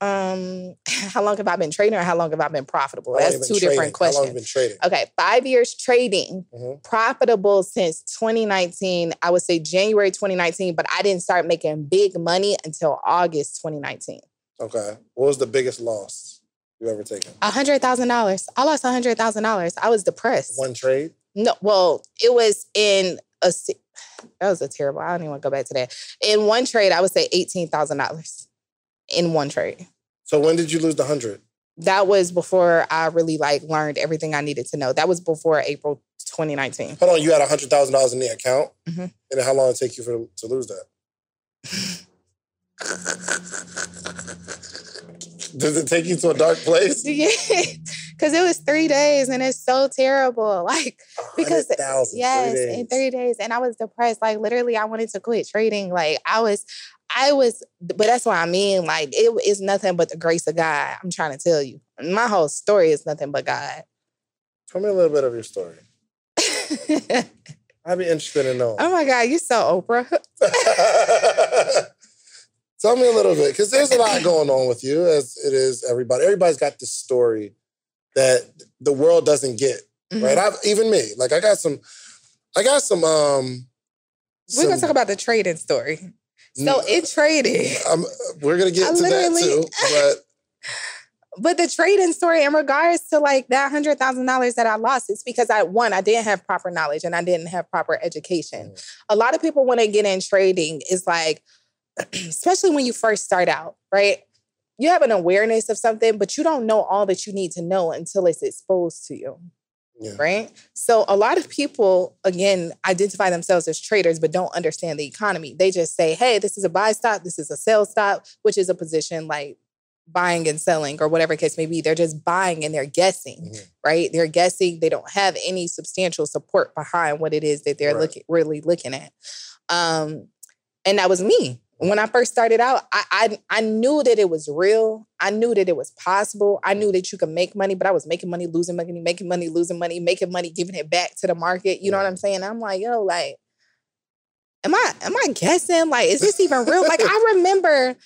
Um, how long have I been trading or how long have I been profitable? That's two trading? different questions. How long have you been trading? Okay, five years trading, mm-hmm. profitable since 2019. I would say January 2019, but I didn't start making big money until August 2019. Okay. What was the biggest loss you ever taken? A hundred thousand dollars. I lost a hundred thousand dollars. I was depressed. One trade? No, well, it was in a that was a terrible. I don't even want to go back to that. In one trade, I would say eighteen thousand dollars in one trade. So when did you lose the hundred? That was before I really like learned everything I needed to know. That was before April 2019. Hold on, you had a hundred thousand dollars in the account, mm-hmm. and how long did it take you for to lose that? Does it take you to a dark place? yeah, because it was three days and it's so terrible. Like because yes, three in three days, and I was depressed. Like literally, I wanted to quit trading. Like I was, I was, but that's what I mean. Like it is nothing but the grace of God. I'm trying to tell you. My whole story is nothing but God. Tell me a little bit of your story. I'd be interested in knowing. Oh my God, you so Oprah. Tell me a little bit, because there's a lot going on with you, as it is everybody. Everybody's got this story that the world doesn't get, mm-hmm. right? I've even me, like I got some, I got some. um We're gonna talk about the trading story. So in trading, I'm, we're gonna get I to that too, but. But the trading story in regards to like that hundred thousand dollars that I lost, it's because I one, I didn't have proper knowledge and I didn't have proper education. Mm. A lot of people when they get in trading is like, especially when you first start out, right? You have an awareness of something, but you don't know all that you need to know until it's exposed to you. Yeah. Right. So a lot of people, again, identify themselves as traders, but don't understand the economy. They just say, hey, this is a buy stop, this is a sell stop, which is a position like buying and selling or whatever case may be. They're just buying and they're guessing, mm-hmm. right? They're guessing. They don't have any substantial support behind what it is that they're right. looking really looking at. Um, and that was me when I first started out, I, I, I knew that it was real. I knew that it was possible. I knew that you could make money, but I was making money, losing money, making money, losing money, making money, giving it back to the market. You know what I'm saying? I'm like, yo, like, am I am I guessing? Like, is this even real? like, I remember.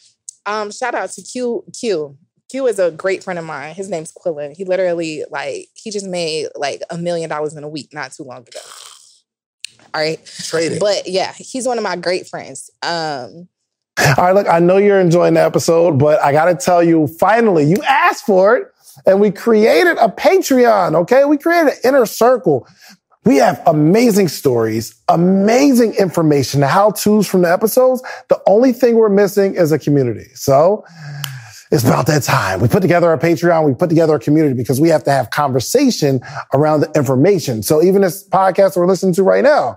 Um, shout out to Q Q. Q is a great friend of mine. His name's Quillen. He literally like he just made like a million dollars in a week not too long ago. All right. Trading. But yeah, he's one of my great friends. Um, all right, look, I know you're enjoying the episode, but I got to tell you, finally, you asked for it and we created a Patreon, okay? We created an inner circle. We have amazing stories, amazing information, how to's from the episodes. The only thing we're missing is a community. So it's about that time. We put together our Patreon. We put together a community because we have to have conversation around the information. So even this podcast we're listening to right now,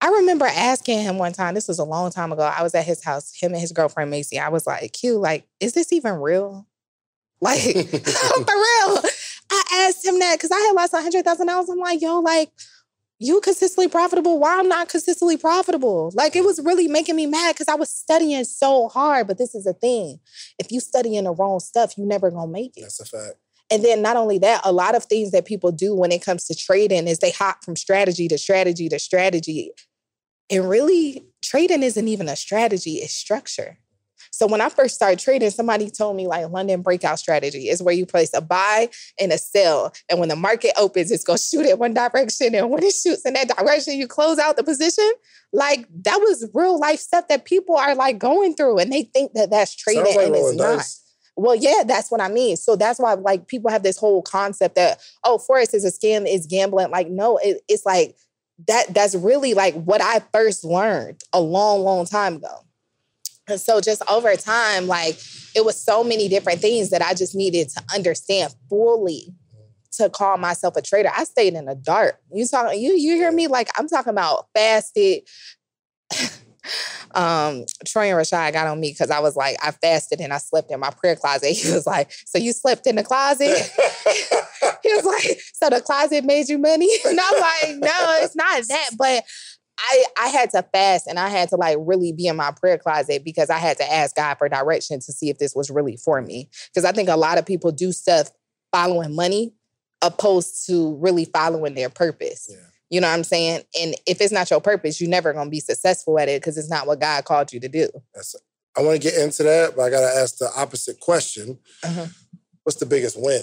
I remember asking him one time, this was a long time ago. I was at his house, him and his girlfriend Macy. I was like, Q, like, is this even real? Like, for real. I asked him that because I had lost a hundred thousand dollars. I'm like, yo, like, you consistently profitable. Why I'm not consistently profitable? Like, it was really making me mad because I was studying so hard. But this is the thing. If you studying the wrong stuff, you never gonna make it. That's a fact. And then not only that, a lot of things that people do when it comes to trading is they hop from strategy to strategy to strategy. And really, trading isn't even a strategy, it's structure. So when I first started trading, somebody told me like London breakout strategy is where you place a buy and a sell. And when the market opens, it's gonna shoot in one direction. And when it shoots in that direction, you close out the position. Like that was real life stuff that people are like going through and they think that that's trading like and it's not. dice. Well, yeah, that's what I mean. So that's why like people have this whole concept that oh, forex is a scam, it's gambling. Like no, it, it's like that. That's really like what I first learned a long, long time ago. And so just over time, like it was so many different things that I just needed to understand fully to call myself a trader. I stayed in the dark. You talking you you hear me? Like I'm talking about fasted. Um Troy and Rashad got on me because I was like, I fasted and I slept in my prayer closet. He was like, So you slept in the closet? he was like, So the closet made you money? And I'm like, no, it's not that. But I I had to fast and I had to like really be in my prayer closet because I had to ask God for direction to see if this was really for me. Because I think a lot of people do stuff following money opposed to really following their purpose. Yeah. You know what I'm saying? And if it's not your purpose, you're never gonna be successful at it because it's not what God called you to do. That's, I want to get into that, but I got to ask the opposite question. Uh-huh. What's the biggest win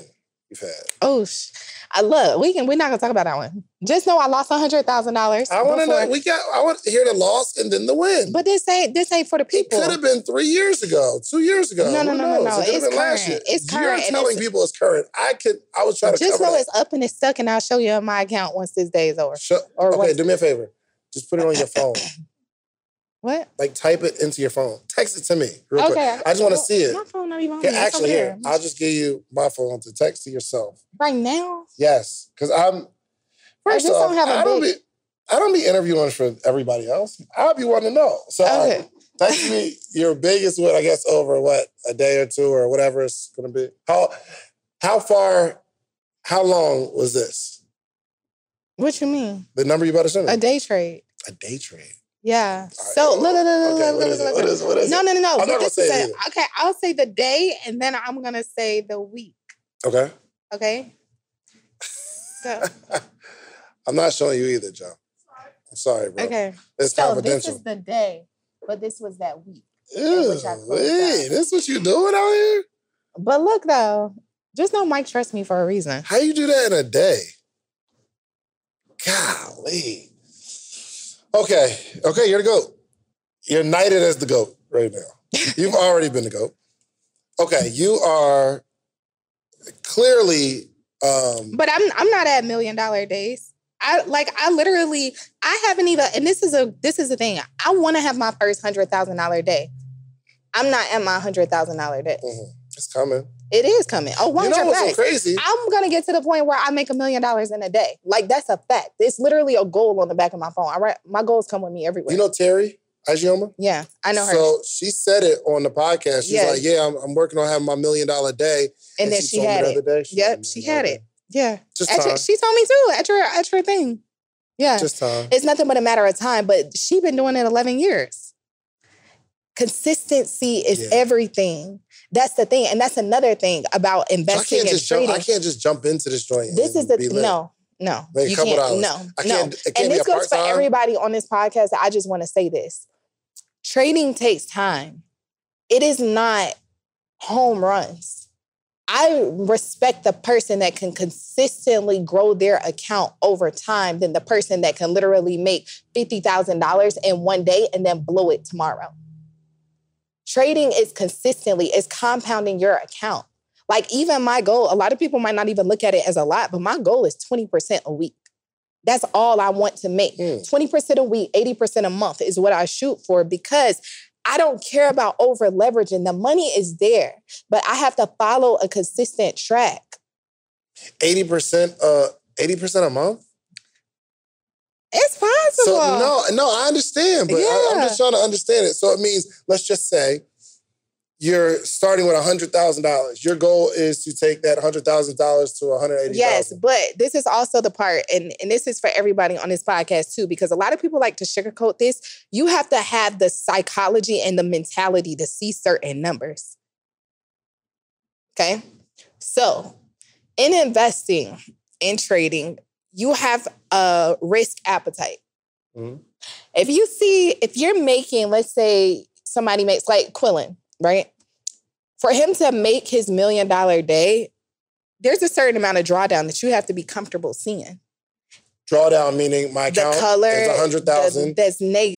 you've had? Oh, sh- I love. We can. We're not gonna talk about that one. Just know I lost a hundred thousand dollars. I want to know. We got. I want to hear the loss and then the win. But this ain't. This ain't for the it people. could have been three years ago, two years ago. No, no, Who no, no, no. It It's been last current. year. It's current, You're telling it's- people it's current. I could. I was trying to Just know that. it's up and it's stuck, and I'll show you on my account once this day is over. Shut- or okay, once- do me a favor. Just put it on your phone. What? like type it into your phone. Text it to me real Okay. quick. I just want to see it. My phone not even on Here. Actually, here. I'll just give you my phone to text to yourself. right now. Yes, because I'm. I First just off, don't have a I don't big- be. I don't be interviewing for everybody else. I'll be wanting to know. So Okay. text me your biggest win. I guess over what a day or two or whatever it's going to be. How how far? How long was this? What you mean? The number you about to send me? A day trade? A day trade. Yeah. So look, look, look, look, look, look, look, look. is it? What is No, no, no, no. I'm not gonna this say is it a- okay. I'll say the day, and then I'm gonna say the week. Okay. Okay. So I'm not showing you either, Joe. I'm sorry, bro. okay. It's So this is the day, but this was that week. Ew, wait, this what you doing out here? But look though, just know Mike trusts me for a reason. How you do that in a day? Golly. Okay, okay, you're the GOAT. You're knighted as the GOAT right now. You've already been the GOAT. Okay, you are clearly um But I'm I'm not at million dollar days. I like I literally I haven't even and this is a this is the thing. I want to have my first hundred thousand dollar day. I'm not at my hundred thousand dollar day. mhm, it's coming. It is coming. Oh, You know 100 what's so crazy? I'm gonna get to the point where I make a million dollars in a day. Like that's a fact. It's literally a goal on the back of my phone. I write my goals come with me everywhere. You know Teri Ijeoma? yeah, I know her. So she said it on the podcast. She's Yeah. like, "Yeah, I'm, I'm working on having my million dollar day." and then she, me had the it. other day she Yep, she had it. Yeah, Just At your- time. she told me too at your at your thing. Yeah, Just time. it's nothing but a matter of time. But she been doing it 11 years. Consistency is Yeah. everything. That's the thing, and that's another thing about So I investing can't and just jump. trading. I can't just jump into this joint. this is the no, no. Make you can't. dollars. No, I no. can't. Can't and this goes for everybody on this podcast. I just want to say this: trading takes time. It is not home runs. I respect the person that can consistently grow their account over time than the person that can literally make $50,000 in one day and then blow it tomorrow. Trading is consistently, it's compounding your account. Like even my goal, a lot of people might not even look at it as a lot, but my goal is 20% a week. That's all I want to make. Mm. 20% a week, 80% a month is what I shoot for because I don't care about over leveraging. The money is there, but I have to follow a consistent track. 80%, uh, 80% a month? It's possible. So no, no, I understand, but I, am just trying to understand it. So it means, let's just say you're starting with hundred thousand dollars. Your goal is to take that hundred thousand dollars to one hundred eighty. Yes, but this is also the part, and, and this is for everybody on this podcast too, because a lot of people like to sugarcoat this. You have to have the psychology and the mentality to see certain numbers. Okay. So, in investing, in trading, you have a risk appetite. Mhm. If you see, if you're making, let's say somebody makes like Quillen, right? For him to make his million dollar day, there's a certain amount of drawdown that you have to be comfortable seeing. Drawdown meaning my The account color, is a hundred the- thousand. that's negative.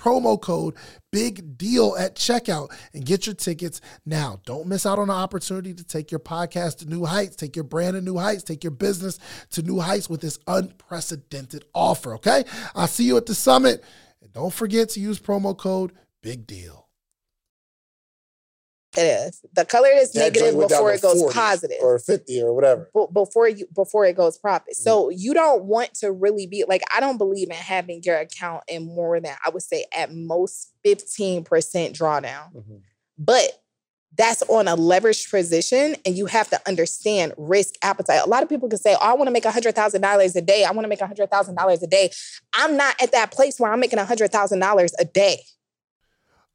promo code big deal at checkout and get your tickets now. Don't miss out on the opportunity to take your podcast to new heights, take your brand to new heights, take your business to new heights with this unprecedented offer, okay? I'll see you at the summit. And don't forget to use promo code big deal. It is. The color is That negative joint went down before it goes 40 positive. or fifty or whatever. b- before you before it goes profit. Mm. So you don't want to really be like I don't believe in having your account in more than I would say at most 15% drawdown. Mhm. But that's on a leveraged position and you have to understand risk appetite. A lot of people can say, oh, I want to make $100,000 a day. I want to make $100,000 a day. I'm not at that place where I'm making $100,000 a day.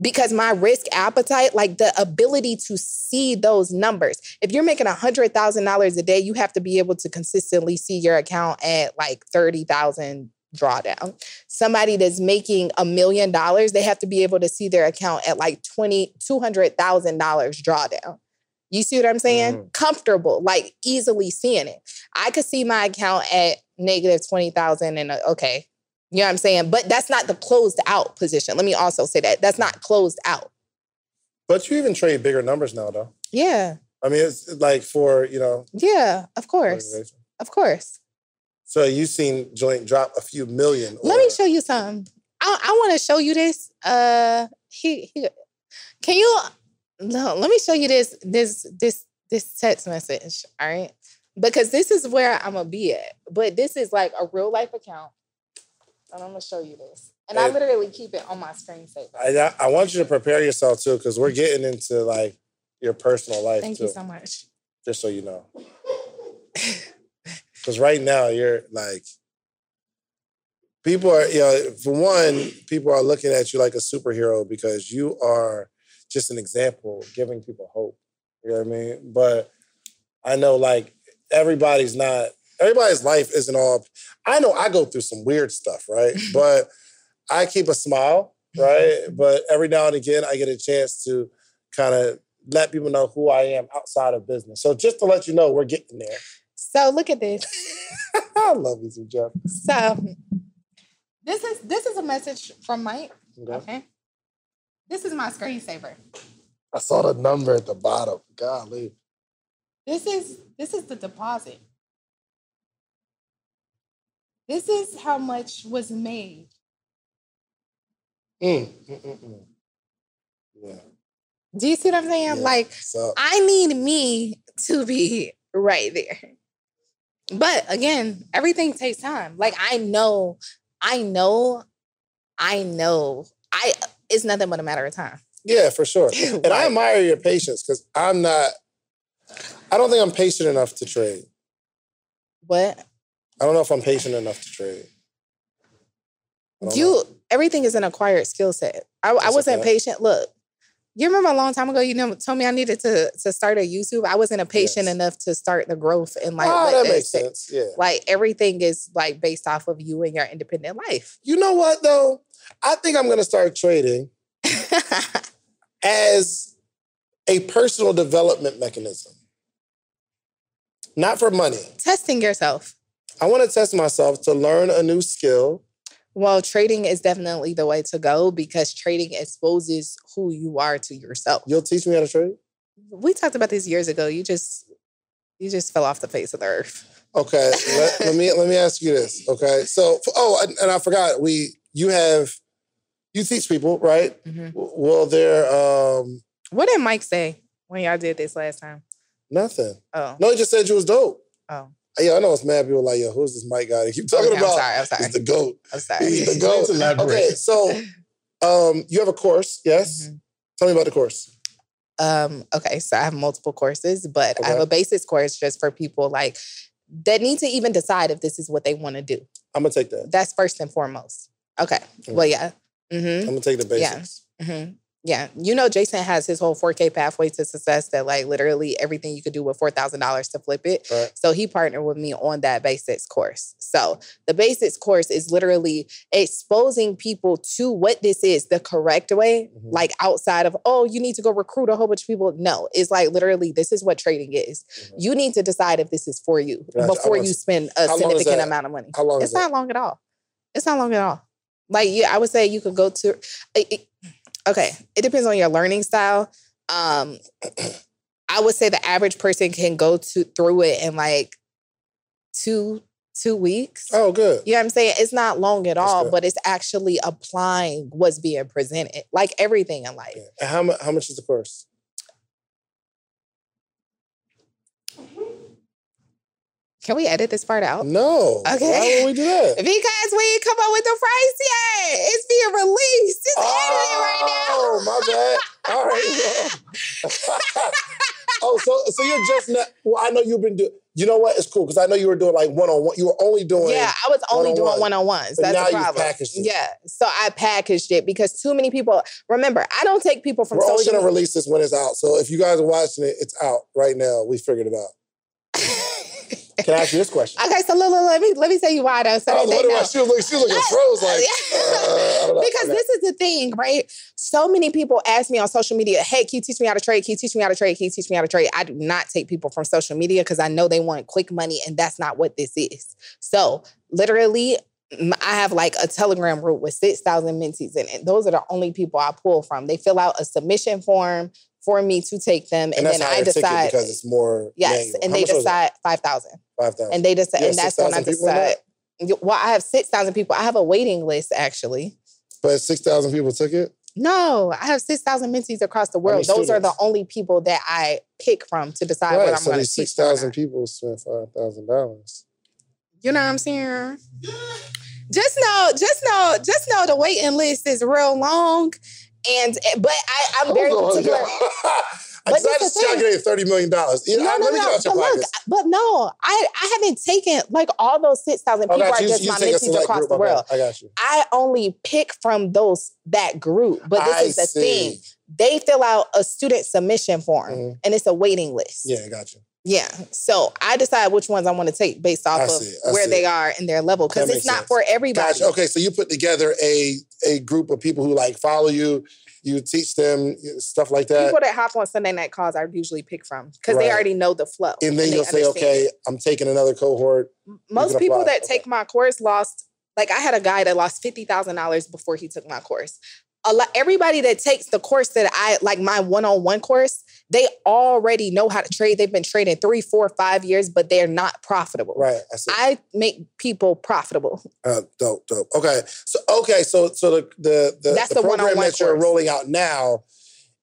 because my risk appetite, like the ability to see those numbers. If you're making $100,000 a day, you have to be able to consistently see your account at like 30,000 drawdown. Somebody that's making a million dollars, they have to be able to see their account at like 20, $200,000 drawdown. You see what I'm saying? Mm. Comfortable, like easily seeing it. I could see my account at negative 20,000 and uh, okay, you know what I'm saying? But that's not the closed out position. Let me also say that. That's not closed out. But you even trade bigger numbers now, though. Yeah. I mean, it's like for, you know. Yeah, of course. Of course. So you've seen joint drop a few million. Or... Let me show you some. I, I want to show you this. Uh he, he can you no, let me show you this this this this text message. All right. Because this is where I'm gonna be at. But this is like a real life account and I'm gonna show you this. And, and I literally keep it on my screensaver. I, I want you to prepare yourself too, because we're getting into like your personal life. Thank too, you so much. Just so you know. Because right now you're like people are, you know, for one, people are looking at you like a superhero because you are just an example giving people hope. You know what I mean? But I know like everybody's not everybody's life isn't all. I know I go through some weird stuff, right? but I keep a smile, mm-hmm. right? but every now and again, I get a chance to kind of let people know who I am outside of business. So just to let you know, we're getting there. So look at this. I love you, Jeff. So this is this is a message from Mike. Okay. okay. This is my screensaver. I saw the number at the bottom. Golly. This is this is the deposit. This is how much was made. Mm, mm, mm, yeah. Do you see what I'm saying? Yeah. Like, so, I need me to be right there. But again, everything takes time. Like, I know, I know, I know. I it's nothing but a matter of time. Yeah, for sure. And I admire your patience because I'm not. I don't think I'm patient enough to trade. What? I don't know if I'm patient enough to trade. You know. everything is an acquired skill set. I, I wasn't okay. patient. Look, you remember a long time ago, you know, told me I needed to to start a YouTube. I wasn't a patient yes. enough to start the growth and like. Oh, that makes sense. Yeah. Like everything is like based off of you and your independent life. You know what though? I think I'm gonna start trading as a personal development mechanism. Not for money. Testing yourself. I want to test myself to learn a new skill. Well, trading is definitely the way to go because trading exposes who you are to yourself. You'll teach me how to trade? We talked about this years ago. You just you just fell off the face of the earth. Okay, let, let me let me ask you this. Okay, so oh, and, and I forgot we you have you teach people right? Mhm. Well, they're um What did Mike say when y'all did this last time? nothing. Oh, No, he just said you was dope. oh. Yeah, I know it's mad people like yo, who's this Mike guy? They keep talking Okay, I'm about. sorry. I'm sorry. He's the goat. I'm sorry. He's the goat. Please elaborate. Okay, so um, you have a course, yes? Mhm. Tell me about the course. Um, okay, so I have multiple courses, but I have a basics course just for people like that need to even decide if this is what they want to do. I'm gonna take that. That's first and foremost. Okay. Mm. Well, yeah. hmm I'm gonna take the Yeah. basics. Yeah. You know, Jason has his whole 4K pathway to success that like literally everything you could do with $4,000 to flip it. Right. So he partnered with me on that basics course. So the basics course is literally exposing people to what this is the correct way, Mhm. like outside of, oh, you need to go recruit a whole bunch of people. No, it's like literally, this is what trading is. Mhm. You need to decide if this is for you Gotcha. Before you spend a how long is significant amount of money. How long It's is that? not long at all. It's not long at all. Like yeah, I would say you could go to. it- it- okay, it depends on your learning style. Um, I would say the average person can go to through it in like two two weeks. Oh, good. You know what I'm saying? It's not long at That's all, good. but it's actually applying what's being presented, like everything in life. Yeah. And how much? How much is the course? Can we edit this part out? No. Okay. Why would we do that? Because we ain't come up with the price yet. It's being released. It's oh, edited right now. Oh, my bad. All right. oh, so so you're just not. Well, I know you've been doing. You know what? It's cool because I know you were doing like one on one. You were only doing. Yeah, I was only doing one-on-one. one on ones. That's now the you've problem. packaged it. Yeah, so I packaged it because too many people. Remember, I don't take people from We're only going to release this when it's out. So if you guys are watching it, it's out right now. We figured it out. Can I ask you this question? okay, so look, look, let me let me tell you why though. So I was wondering know. why she was looking, she was looking froze like. uh, I don't know. because Okay. this is the thing, right? So many people ask me on social media, "Hey, can you teach me how to trade? Can you teach me how to trade? Can you teach me how to trade?" I do not take people from social media because I know they want quick money, and that's not what this is. So, literally, I have like a Telegram group with six thousand mentees in it. Those are the only people I pull from. They fill out a submission form for me to take them, and, and then I decide. because it's more. Yes, manual. and How they much was it? decide five thousand, five thousand. and they decide, and that's when I 6,000 people in decide. Well, I have six thousand people. I have a waiting list actually. but six thousand people took it. No, I have 6,000 mentees across the world. Those are the only people that I pick from to decide what I'm So going to teach. six thousand people spent five thousand dollars. You know what I'm saying? Just know, just know, just know the waiting list is real long. And but I, I'm very particular. I But decided this to the thing. thirty million dollars. No, no, let me no. get out your But look, but no, I, I haven't taken like all those 6,000 people Okay, are just you my mentees across group. the world. I got you. I only pick from those that group. But this I is the see. thing. They fill out a student submission form Mhm. and it's a waiting list. Yeah, I got you. Yeah. So I decide which ones I want to take based off I of see, where see. they are in their level. Because it's not sense. for everybody. Gotcha. Okay, so you put together a a group of people who like follow you. You teach them stuff like that, People that hop on Sunday night calls I usually pick from because they already know the flow. and then they you'll say, "Okay, it. I'm taking another cohort." Most people that Okay. take my course lost, like I had a guy that lost $50,000 before he took my course. A lot, everybody that takes the course that I like my one-on-one course, they already know how to trade. They've been trading three, four, five years, but they're not profitable. Right. I see. I make people profitable. Uh, dope, dope. Okay, so okay, so so the the the, That's the the program that you're course. rolling out now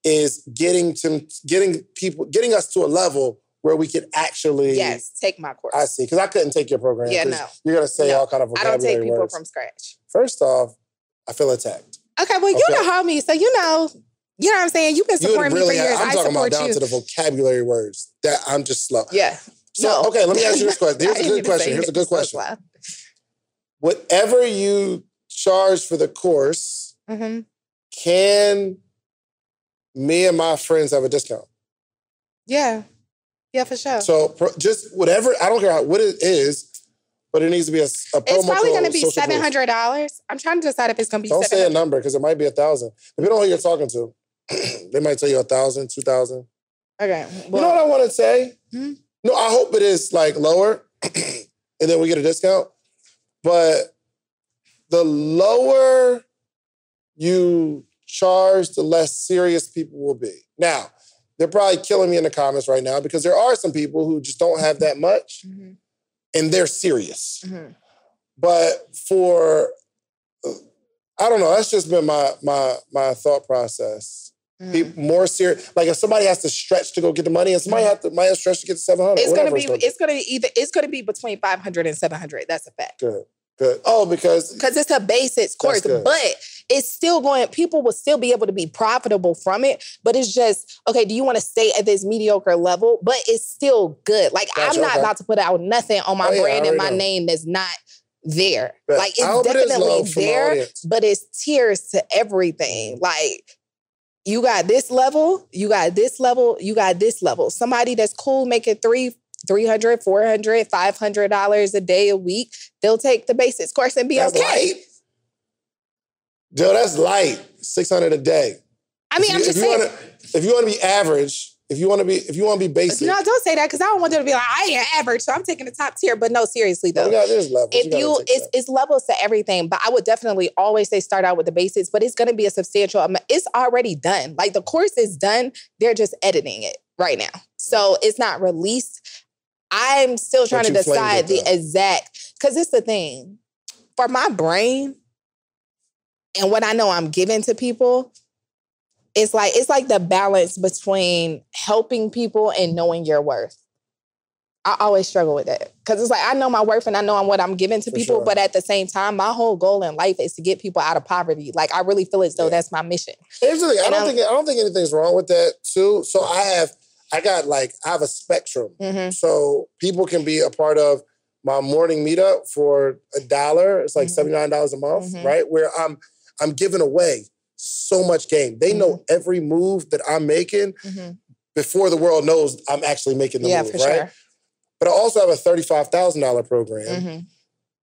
is getting to getting people getting us to a level where we can actually. Yes, take my course. I see. Because I couldn't take your program. Yeah, no. You're gonna say No. all kind of I don't take people words. from scratch. First off, I feel attacked. Okay, well, you Okay. know homie, so you know, you know what I'm saying. You've been You supporting really. me for years. I'm I talking about down you. to the vocabulary words. That I'm just slow. yeah. So no. okay, let me ask you this question. Here's a good question. Here's a good question. Whatever you charge for the course, Mhm. can me and my friends have a discount? Yeah, yeah, for sure. So just whatever, I don't care how, what it is, but it needs to be a, a promo it's probably going to be seven hundred dollars. I'm trying to decide if it's going to be Don't say a number because it might be a thousand. Depending on who you're talking to, they might tell you a thousand, two thousand. Okay, you know what I want to say? Hmm? No, I hope it is like lower, and then we get a discount. But the lower you charge, the less serious people will be. Now, they're probably killing me in the comments right now because there are some people who just don't have that much Mm-hmm. And they're serious. Mm-hmm. But for I don't know, that's just been my my my thought process. Mm-hmm. Be more serious. Like if somebody has to stretch to go get the money, and somebody have to might have to stretch to get to seven hundred. It's gonna be it's gonna be either it's gonna be between 500 and 700. That's a fact. good. Good. Oh, because Because it's a basics course, but it's still going, people will still be able to be profitable from it. But it's just, okay, do you want to stay at this mediocre level? But it's still good. Like Gotcha, I'm not okay. about to put out nothing on my Oh, yeah, brand and my know. name that's not there. Bet. Like it's definitely my there, but it's tiers to everything. Like you got this level, you got this level, you got this level. Somebody that's cool making three, 300, 400, 500 dollars a day a week, they'll take the basics course and be that's okay. Joe, that's light. Six hundred a day. I mean, if I'm you, just if you saying. wanna if you want to be average, if you want to be if you want to be basic, No, don't say that because I don't want them to be like, I ain't average, so I'm taking the top tier. But no, seriously though. got this level. If you, it's it's levels to everything, but I would definitely always say start out with the basics. But it's going to be a substantial amount. It's already done. Like the course is done. They're just editing it right now, so mm-hmm. it's not released. I'm still trying to decide the exact because it's the thing for my brain and what I know I'm giving to people. It's like it's like the balance between helping people and knowing your worth. I always struggle with that because it's like I know my worth and I know I'm what I'm giving to For people, sure. but at the same time, my whole goal in life is to get people out of poverty. Like I really feel as though Yeah. that's my mission. Here's the thing. I don't I'm- think I don't think anything's wrong with that too. So I have I got like I have a spectrum. Mhm. So people can be a part of my morning meetup for a dollar. It's like Mhm. seventy nine dollars a month, Mhm. right? Where I'm I'm giving away so much game. They know Mm-hmm. every move that I'm making Mhm. before the world knows I'm actually making the Yeah, move, right? sure. But I also have a thirty five thousand dollar program. hmm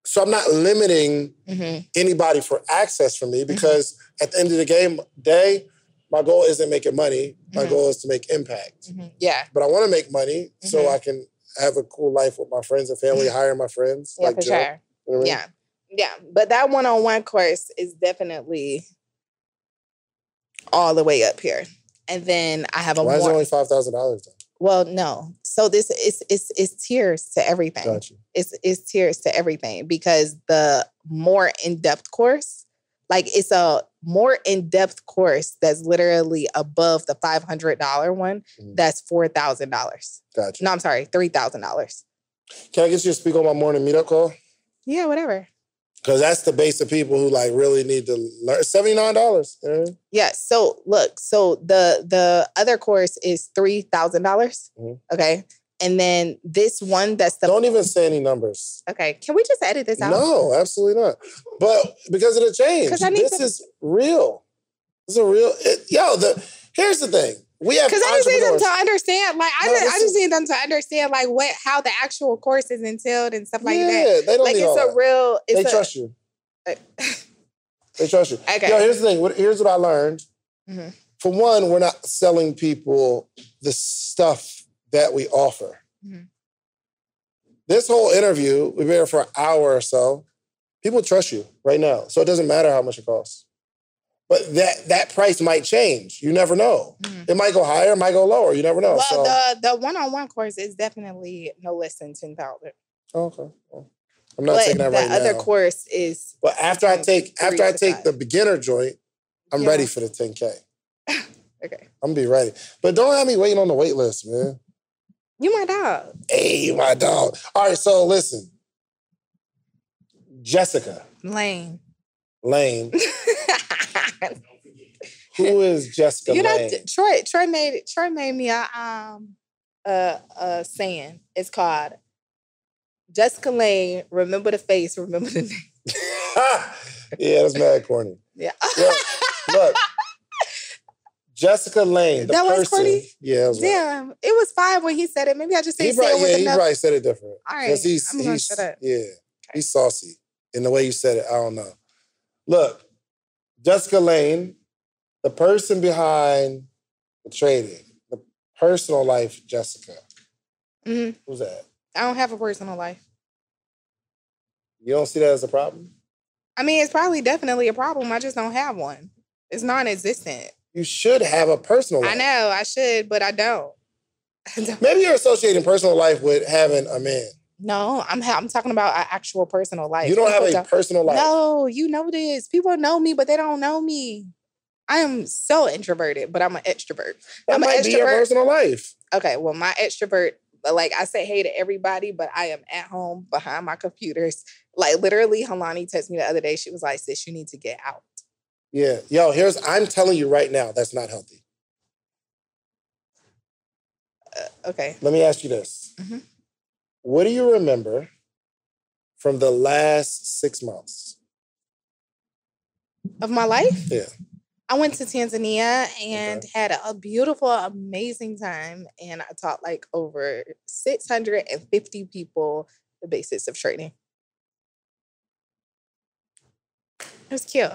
So I'm not limiting hmm anybody for access from Mm-hmm. me because at the end of the game day, my goal isn't making money. My Mhm. goal is to make impact. Yeah, But I want to make money so. I can have a cool life with my friends and family, hire my friends. yeah, like for sure. You know I mean? Yeah, yeah. But that one on one course is definitely all the way up here. And then I have a Why is it only five thousand dollars? well, no. So this is it's it's tiers to everything. Got you. it's it's tiers to everything because the more in-depth course like it's a more in-depth course that's literally above the $500 one Mhm. that's $4000 Gotcha. no i'm sorry $3000 Can I get you to speak on my morning meetup call? yeah whatever Because that's the base of people who like really need to learn. Seventy nine dollars. You know what I mean? yeah so look so the the other course is $3000 Mhm. okay and then this one that's the Don't even say any numbers. okay can we just edit this out No, absolutely not. But because of the change, this to- is real. This is a real. It, yo, the here's the thing. We have Because I just need them to understand, like I, No, just, I just is- need them to understand, like what how the actual course is entailed and stuff like yeah, that. they don't Like need it's a that. real. It's They a, trust you. They trust you. Okay. Yo, here's the thing. What- Here's what I learned. Mhm. For one, we're not selling people the stuff that we offer. Mhm. This whole interview, we've been here for an hour or so. People trust you right now, so it doesn't matter how much it costs. But that that price might change. You never know. Mhm. It might go higher, it might go lower. You never know. Well, so, the the one on one course is definitely no less than ten thousand. Oh, okay. Well, I'm not But taking the that right other course is but after I take after I take five. the beginner joint, I'm Yeah. ready for the 10K. okay. I'm gonna be ready. But don't have me waiting on the wait list, man. You my dog. Hey, you my dog. All right, so listen. Jessica Lane. Lane. Who is Jessica you know? Troy. Troy made it. Troy made me a um a a saying. It's called Jessica Lane. Remember the face. Remember the name. yeah, that's mad corny. Yeah. Look, look. Jessica Lane. The That was person, corny? Yeah, it was right. Damn, it was fine when he said it. Maybe I just He probably, yeah, he enough. probably said it different. All right, he's, I'm gonna he's shut up. yeah, he's saucy in the way you said it. I don't know. Look, Jessica Lane, the person behind the trading, the personal life, Jessica. Mhm. Who's that? I don't have a personal life. You don't see that as a problem? I mean, it's probably definitely a problem. I just don't have one. It's non-existent. You should have a personal life. I know I should, but I don't. I don't. Maybe you're associating personal life with having a man. No, I'm ha- I'm talking about an actual personal life. You don't have People a personal life. No, you know this. People know me, but they don't know me. I am so introverted, but I'm an extrovert. that I'm an might be your extrovert. personal life. Okay, well, my extrovert, like I say hey to everybody, but I am at home behind my computers. Like literally, Halani texted me the other day. She was like, sis, you need to get out. Yeah. Yo, here's I'm telling you right now, that's not healthy. Uh, okay. Let me ask you this. Mhm. What do you remember from the last six months? Of my life? Yeah. I went to Tanzania and had a beautiful, amazing time. And I taught like over 650 people the basics of trading. It was cute.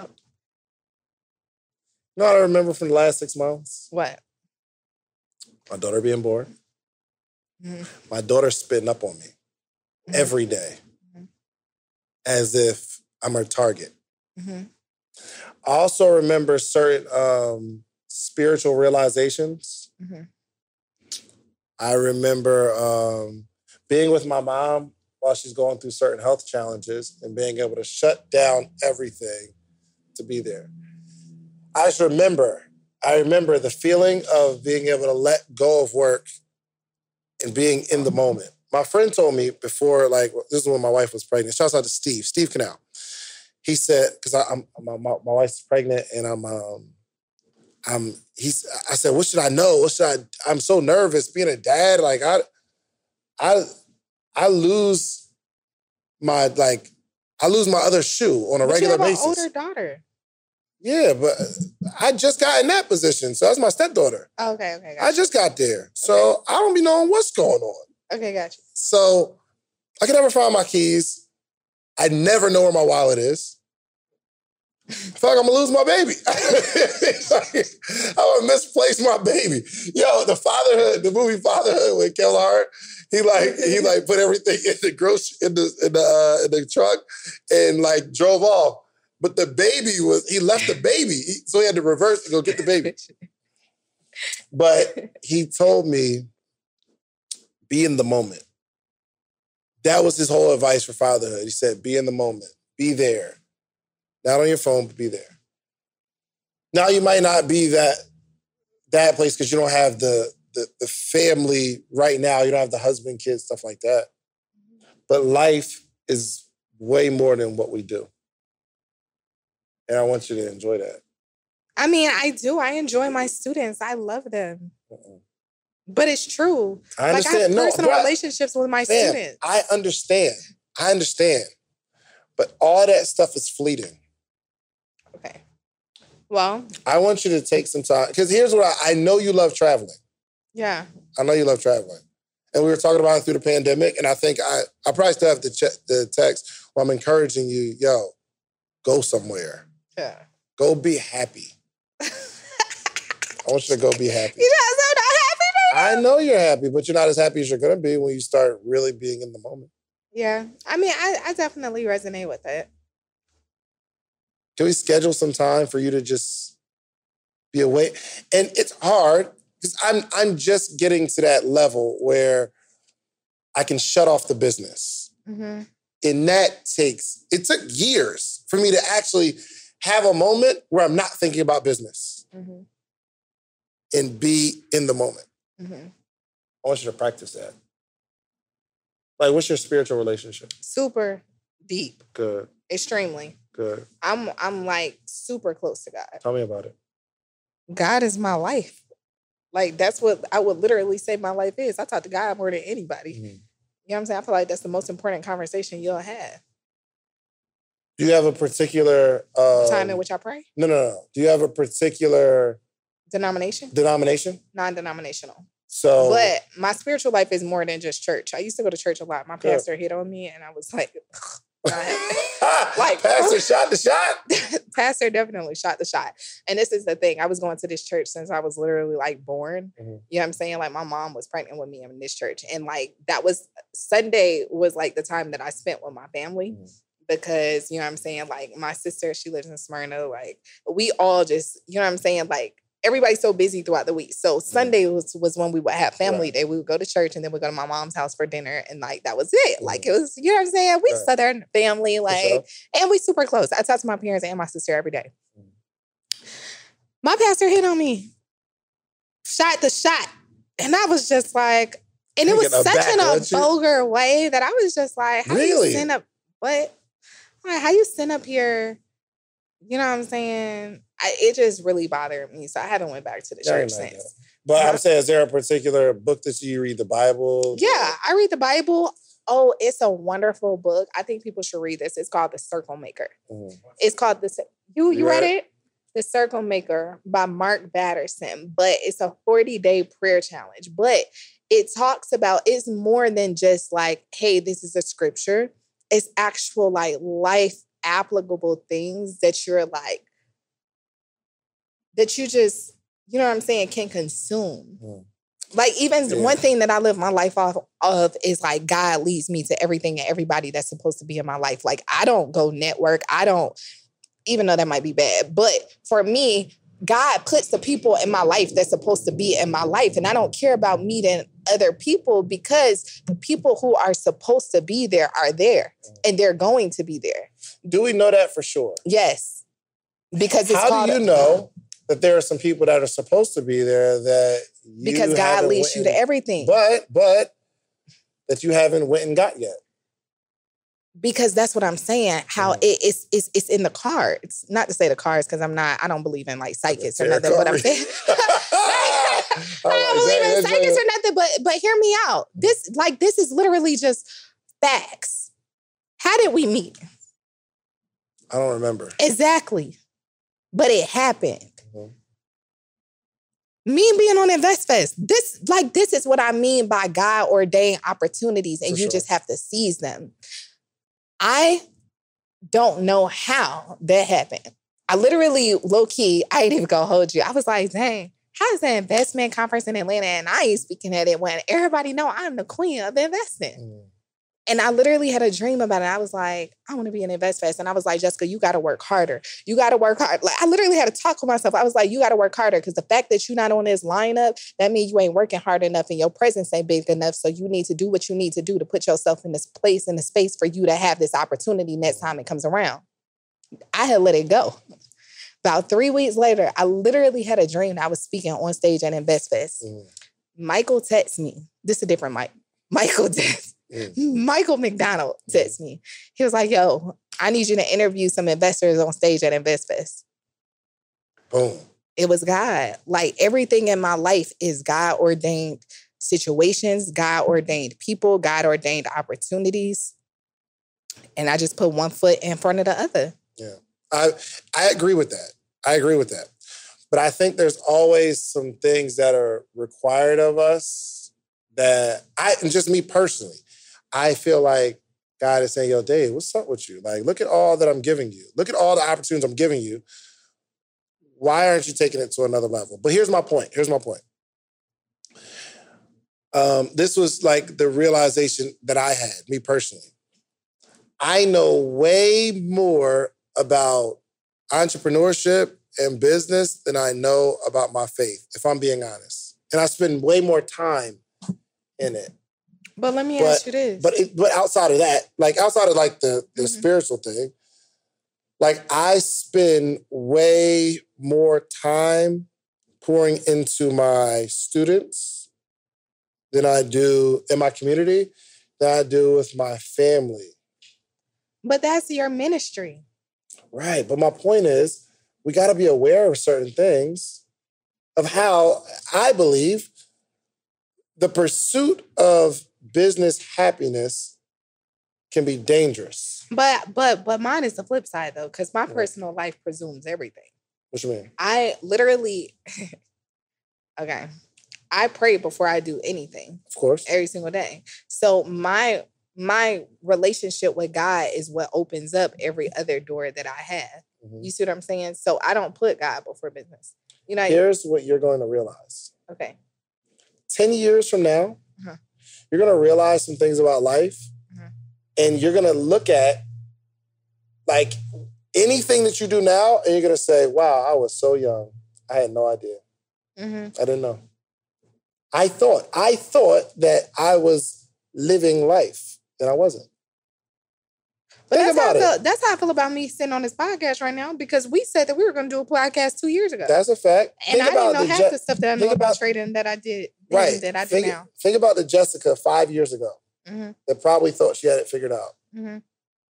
No, I remember from the last six months? What? My daughter being born. Mhm. My daughter's spitting up on me Mhm. every day Mhm. as if I'm her target. Mhm. I also remember certain um, spiritual realizations. Mhm. I remember um, being with my mom while she's going through certain health challenges and being able to shut down everything to be there. I just remember, I remember the feeling of being able to let go of work and being in the moment. My friend told me before, like, this is when my wife was pregnant. Shouts out to Steve, Steve Canal. He said, because I'm my, my, my wife's pregnant and I'm um I'm he's I said, what should I know? What should I I'm so nervous being a dad. Like I I I lose my like I lose my other shoe on a But regular you have basis. an older daughter. Yeah, but I just got in that position. So that's my stepdaughter. Oh, okay, okay, I just got there. So I don't be knowing what's going on. okay, gotcha. So I can never find my keys. I never know where my wallet is. I feel like I'm gonna lose my baby. I'm gonna misplace my baby. Yo, the fatherhood, the movie Fatherhood with Kevin Hart, he like he like put everything in the grocery in the in the uh, in the truck and like drove off. But the baby was he left the baby, He- so he had to reverse to go get the baby. But he told me, be in the moment. That was his whole advice for fatherhood. He said, be in the moment, be there. Not on your phone, but be there. Now you might not be that that place because you don't have the, the the family right now. You don't have the husband, kids, stuff like that. But life is way more than what we do. And I want you to enjoy that. I mean, I do. I enjoy my students. I love them. Uh-uh. But it's true. I Like I have understand. no, personal bruh, relationships with my fam, students. I understand. I understand. But all that stuff is fleeting. okay. Well, I want you to take some time because here's what I, I know you love traveling. yeah. I know you love traveling. And we were talking about it through the pandemic. And I think I, I probably still have the, che- the text where I'm encouraging you, yo, go somewhere. Yeah. Go be happy. I want you to go be happy. You guys are not happy right I know you're happy, but you're not as happy as you're going to be when you start really being in the moment. Yeah. I mean, I, I definitely resonate with it. Can we schedule some time for you to just be away? And it's hard because I'm I'm just getting to that level where I can shut off the business. hmm And that takes it took years for me to actually have a moment where I'm not thinking about business hmm and be in the moment. hmm I want you to practice that. Like, what's your spiritual relationship? Super deep, Good, extremely. good. I'm I'm like super close to God. Tell me about it. God is my life. Like that's what I would literally say my life is. I talk to God more than anybody. Mhm. You know what I'm saying? I feel like that's the most important conversation you'll have. Do you have a particular um, Time in which I pray. No, no, no. Do you have a particular Denomination, denomination? non-denominational. So, But my spiritual life is more than just church. I used to go to church a lot. My pastor hit on me, and I was like, like, Pastor shot the shot. pastor definitely shot the shot. And this is the thing. I was going to this church since I was literally like born. Mhm. You know what I'm saying? Like my mom was pregnant with me in this church. And like that was Sunday was like the time that I spent with my family. Mhm. Because, you know what I'm saying? Like my sister, she lives in Smyrna. Like we all just, you know what I'm saying? Like everybody's so busy throughout the week. So Sunday was was when we would have family right. day. We would go to church and then we'd go to my mom's house for dinner and like that was it. Like it was, you know what I'm saying? We right. southern family, like and we super close. I talk to my parents and my sister every day. Mm. My pastor hit on me. Shot the shot. And I was just like, and it was such back, in a vulgar way that I was just like, how really? you send up what? Like, how you send up here? You know what I'm saying? I, it just really bothered me. So I haven't went back to the church since. But I'm saying, is there a particular book that you read the Bible? Yeah, I read the Bible. Oh, it's a wonderful book. I think people should read this. It's called The Circle Maker. Mm. It's called the you you, you read, read it? The Circle Maker by Mark Batterson. But it's a 40 day prayer challenge. But it talks about it's more than just like, hey, this is a scripture. It's actual like life applicable things that you're like that you just, you know what I'm saying, can consume. Mm. Like even yeah. one thing that I live my life off of is like God leads me to everything and everybody that's supposed to be in my life. Like I don't go network. I don't, even though that might be bad. But for me, God puts the people in my life that's supposed to be in my life. And I don't care about meeting other people because the people who are supposed to be there are there and they're going to be there. Do we know that for sure? Yes. Because how do you know that there are some people that are supposed to be there that because God leads you to everything. But but that you haven't went and got yet. Because that's what I'm saying. How mm. it, it's it's it's in the cards. Not to say the cards, because I'm not. I don't believe in like psychics or nothing. But I'm saying. I don't believe in psychics or nothing. But but hear me out. This like this is literally just facts. How did we meet? I don't remember exactly, but it happened mm-hmm. me being on InvestFest, this like this is what I mean by God ordained opportunities, and For you sure. just have to seize them. I don't know how that happened. I literally, low key, I ain't even gonna hold you. I was like, dang, how is the investment conference in Atlanta? And I ain't speaking at it when everybody know I'm the queen of investing. Mm. And I literally had a dream about it. I was like, I want to be an InvestFest. And I was like, Jessica, you got to work harder. You got to work hard. Like I literally had to talk with myself. I was like, you got to work harder because the fact that you're not on this lineup, that means you ain't working hard enough and your presence ain't big enough. So you need to do what you need to do to put yourself in this place, in the space for you to have this opportunity next time it comes around. I had let it go. About three weeks later, I literally had a dream I was speaking on stage at InvestFest. Mm. Michael texts me. This is a different Mike. Michael texts Mm. Michael McDonald texted me. He was like, yo, I need you to interview some investors on stage at InvestFest. Boom. It was God. Like everything in my life is God ordained situations, God ordained people, God ordained opportunities. And I just put one foot in front of the other. Yeah. I I agree with that. I agree with that. But I think there's always some things that are required of us that I and just me personally, I feel like God is saying, yo, Dave, what's up with you? Like, look at all that I'm giving you. Look at all the opportunities I'm giving you. Why aren't you taking it to another level? But here's my point. Here's my point. Um, this was like the realization that I had, me personally. I know way more about entrepreneurship and business than I know about my faith, if I'm being honest. And I spend way more time in it. But let me but, ask you this. But it, but outside of that, like outside of like the the mm-hmm. spiritual thing, like I spend way more time pouring into my students than I do in my community than I do with my family. But that's your ministry. Right. But my point is, we got to be aware of certain things of how I believe the pursuit of business happiness can be dangerous. But but but mine is the flip side though, because my personal life presumes everything. What you mean? I literally okay. I pray before I do anything. Of course. Every single day. So my my relationship with God is what opens up every other door that I have. Mm-hmm. You see what I'm saying? So I don't put God before business. You know, here's what you're going to realize. Okay. 10 years from now, uh-huh you're going to realize some things about life mm-hmm. and you're going to look at like anything that you do now and you're going to say, wow, I was so young. I had no idea. hmm I didn't know. I thought, I thought that I was living life, and I wasn't. But Think that's how, I feel, it. that's how I feel about me sitting on this podcast right now because we said that we were going to do a podcast two years ago. That's a fact. and Think I didn't know half Je- the stuff that I know about, about- trading that I did then right. that I do think, now. think about the Jessica five years ago Mhm. that probably thought she had it figured out. Mhm.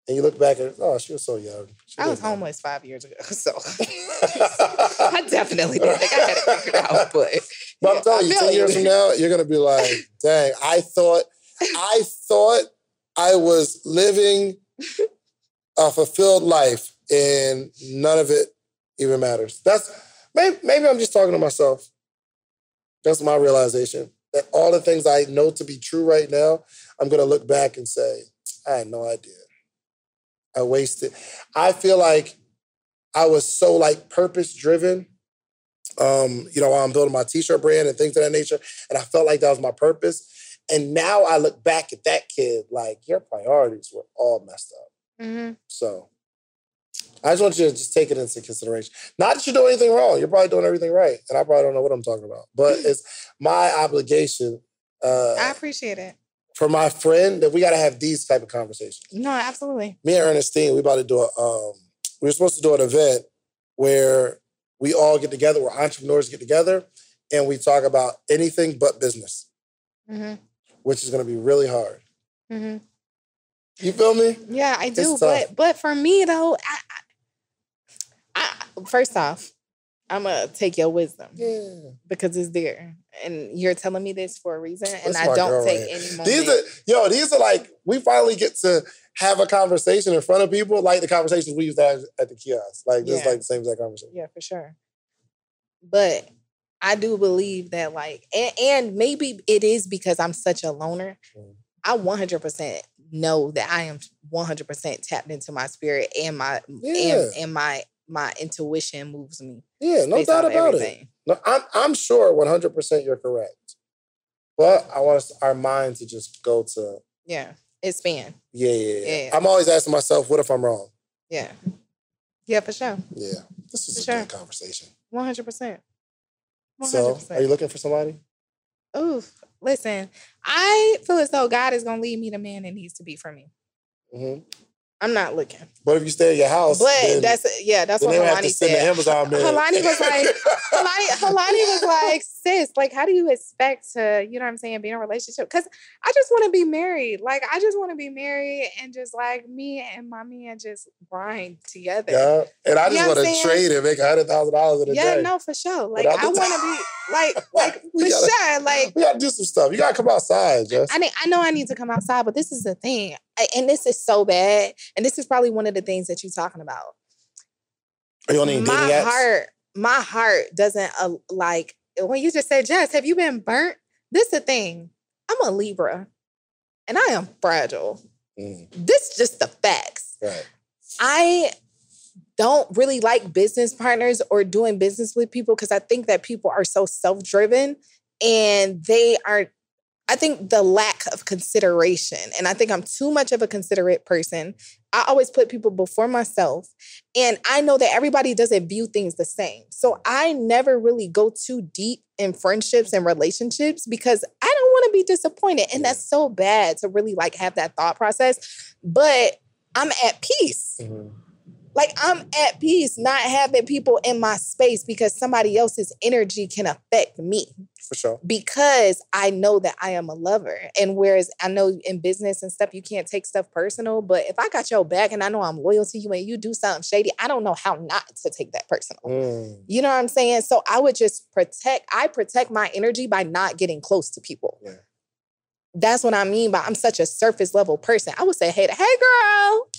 And you look back at, oh, she was so young. She I was didn't know. homeless five years ago, so I definitely didn't think I had it figured out. But, But I'm telling you, 10 years from now, you're gonna be like, dang, I thought, I thought I was living a fulfilled life and none of it even matters. That's maybe, maybe I'm just talking to myself. That's my realization. That all the things I know to be true right now, I'm gonna look back and say, I had no idea. I wasted. I feel like I was so like purpose driven um, you know, while I'm building my t-shirt brand and things of that nature. And I felt like that was my purpose. And now I look back at that kid, like your priorities were all messed up. Mhm. So I just want you to just take it into consideration. Not that you're doing anything wrong. You're probably doing everything right. And I probably don't know what I'm talking about. But it's my obligation uh, I appreciate it. for my friend that we got to have these type of conversations No, absolutely. me and Ernestine, we about to do a um, we were supposed to do an event where we all get together, where entrepreneurs get together, and we talk about anything but business, hmm which is gonna be really hard. hmm You feel me? Yeah, I do. But but for me though, I, I, first off, I'm gonna take your wisdom Yeah. because it's there, and you're telling me this for a reason, and That's I don't take right any moment. These are yo, these are like we finally get to have a conversation in front of people, like the conversations we used to have at the kiosk. Like this is Yeah. like the same exact conversation. Yeah, for sure. But I do believe that, like, and, and maybe it is because I'm such a loner. Mm. I 100% know that I am 100% tapped into my spirit and my Yeah. and, and my my intuition moves me. Yeah, no doubt about it. No, I'm I'm sure 100 percent you're correct. But I want us, our mind to just go to Yeah, expand. Yeah, yeah, yeah. Yeah. I'm always asking myself, what if I'm wrong? Yeah, yeah, for sure, Yeah. This was For a sure. good conversation. 100. Percent So, are you looking for somebody? Oof. Listen, I feel as though God is gonna lead me the man that needs to be for me. hmm I'm not looking. But if you stay at your house, But then, that's yeah, that's what they would have to Halani said. Amazon. Halani was like, Halani, Halani was like, sis, like, how do you expect to, you know what I'm saying, be in a relationship? Because I just want to be married. Like, I just want to be married and just like me and my man just grind together. yeah. And I just want to trade and make hundred thousand dollars in a Yeah, day. Yeah, no, for sure. Like, I want to be like, like for gotta- sure. Like, We gotta do some stuff. You gotta come outside, Jess. I need, I know I need to come outside, but this is the thing, and this is so bad. And this is probably one of the things that you're talking about. Are you on any my dating apps? heart, my heart doesn't uh, like when you just said, Jess, have you been burnt? This is the thing. I'm a Libra, and I am fragile. Mm, This just the facts. right. I don't really like business partners or doing business with people because I think that people are so self-driven and they are I think the lack of consideration and I think I'm too much of a considerate person. I always put people before myself and I know that everybody doesn't view things the same. So I never really go too deep in friendships and relationships because I don't want to be disappointed and that's so bad to really like have that thought process. But I'm at peace. Mhm. Like I'm at peace not having people in my space because somebody else's energy can affect me For sure. because I know that I am a lover. And whereas I know in business and stuff, you can't take stuff personal, but if I got your back and I know I'm loyal to you and you do something shady, I don't know how not to take that personal. Mm, You know what I'm saying? So I would just protect, I protect my energy by not getting close to people. Yeah. That's what I mean by I'm such a surface level person. I would say, hey, hey girl,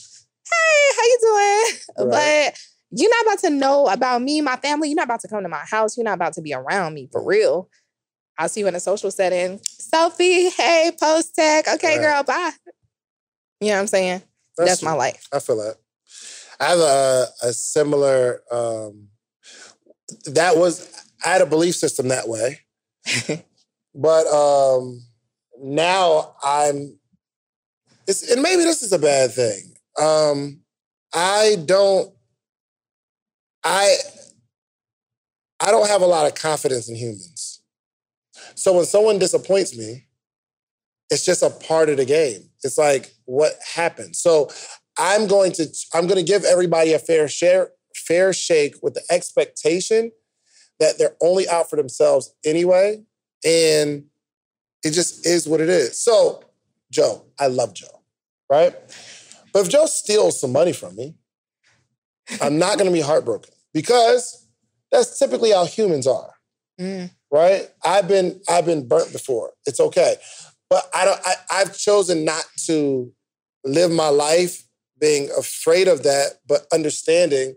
hey, how you doing? Right. But you're not about to know about me, my family. You're not about to come to my house. You're not about to be around me for real. I'll see you in a social setting. Sophie, hey, post tech. Okay, Right. girl, bye. You know what I'm saying? That's, my life. I feel that. I have a, a similar. Um, that was I had a belief system that way, but um, now I'm. It's, and maybe this is a bad thing. Um, I don't. I. I don't have a lot of confidence in humans. So when someone disappoints me, it's just a part of the game. It's like what happened. So I'm going to I'm going to give everybody a fair share, fair shake with the expectation that they're only out for themselves anyway, and it just is what it is. So, Joe, I love Joe, right? But if Joe steals some money from me, I'm not going to be heartbroken because that's typically how humans are, Mm. right? I've been I've been burnt before. It's okay, but I don't. I, I've chosen not to live my life being afraid of that, but understanding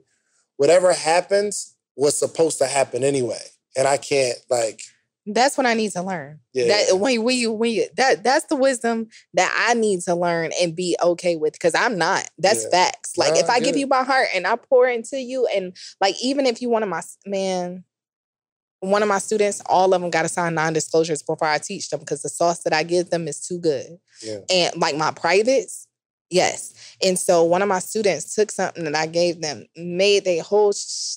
whatever happens was supposed to happen anyway, and I can't like. That's what I need to learn. Yeah. That when you, when you when you that that's the wisdom that I need to learn and be okay with because I'm not. That's Yeah. facts. Like Nah, if I give you my heart and I pour into you and like even if you one of my man, one of my students, all of them got to sign non-disclosures before I teach them because the sauce that I give them is too good. Yeah. And like my privates, yes. And so one of my students took something that I gave them, made a whole sh-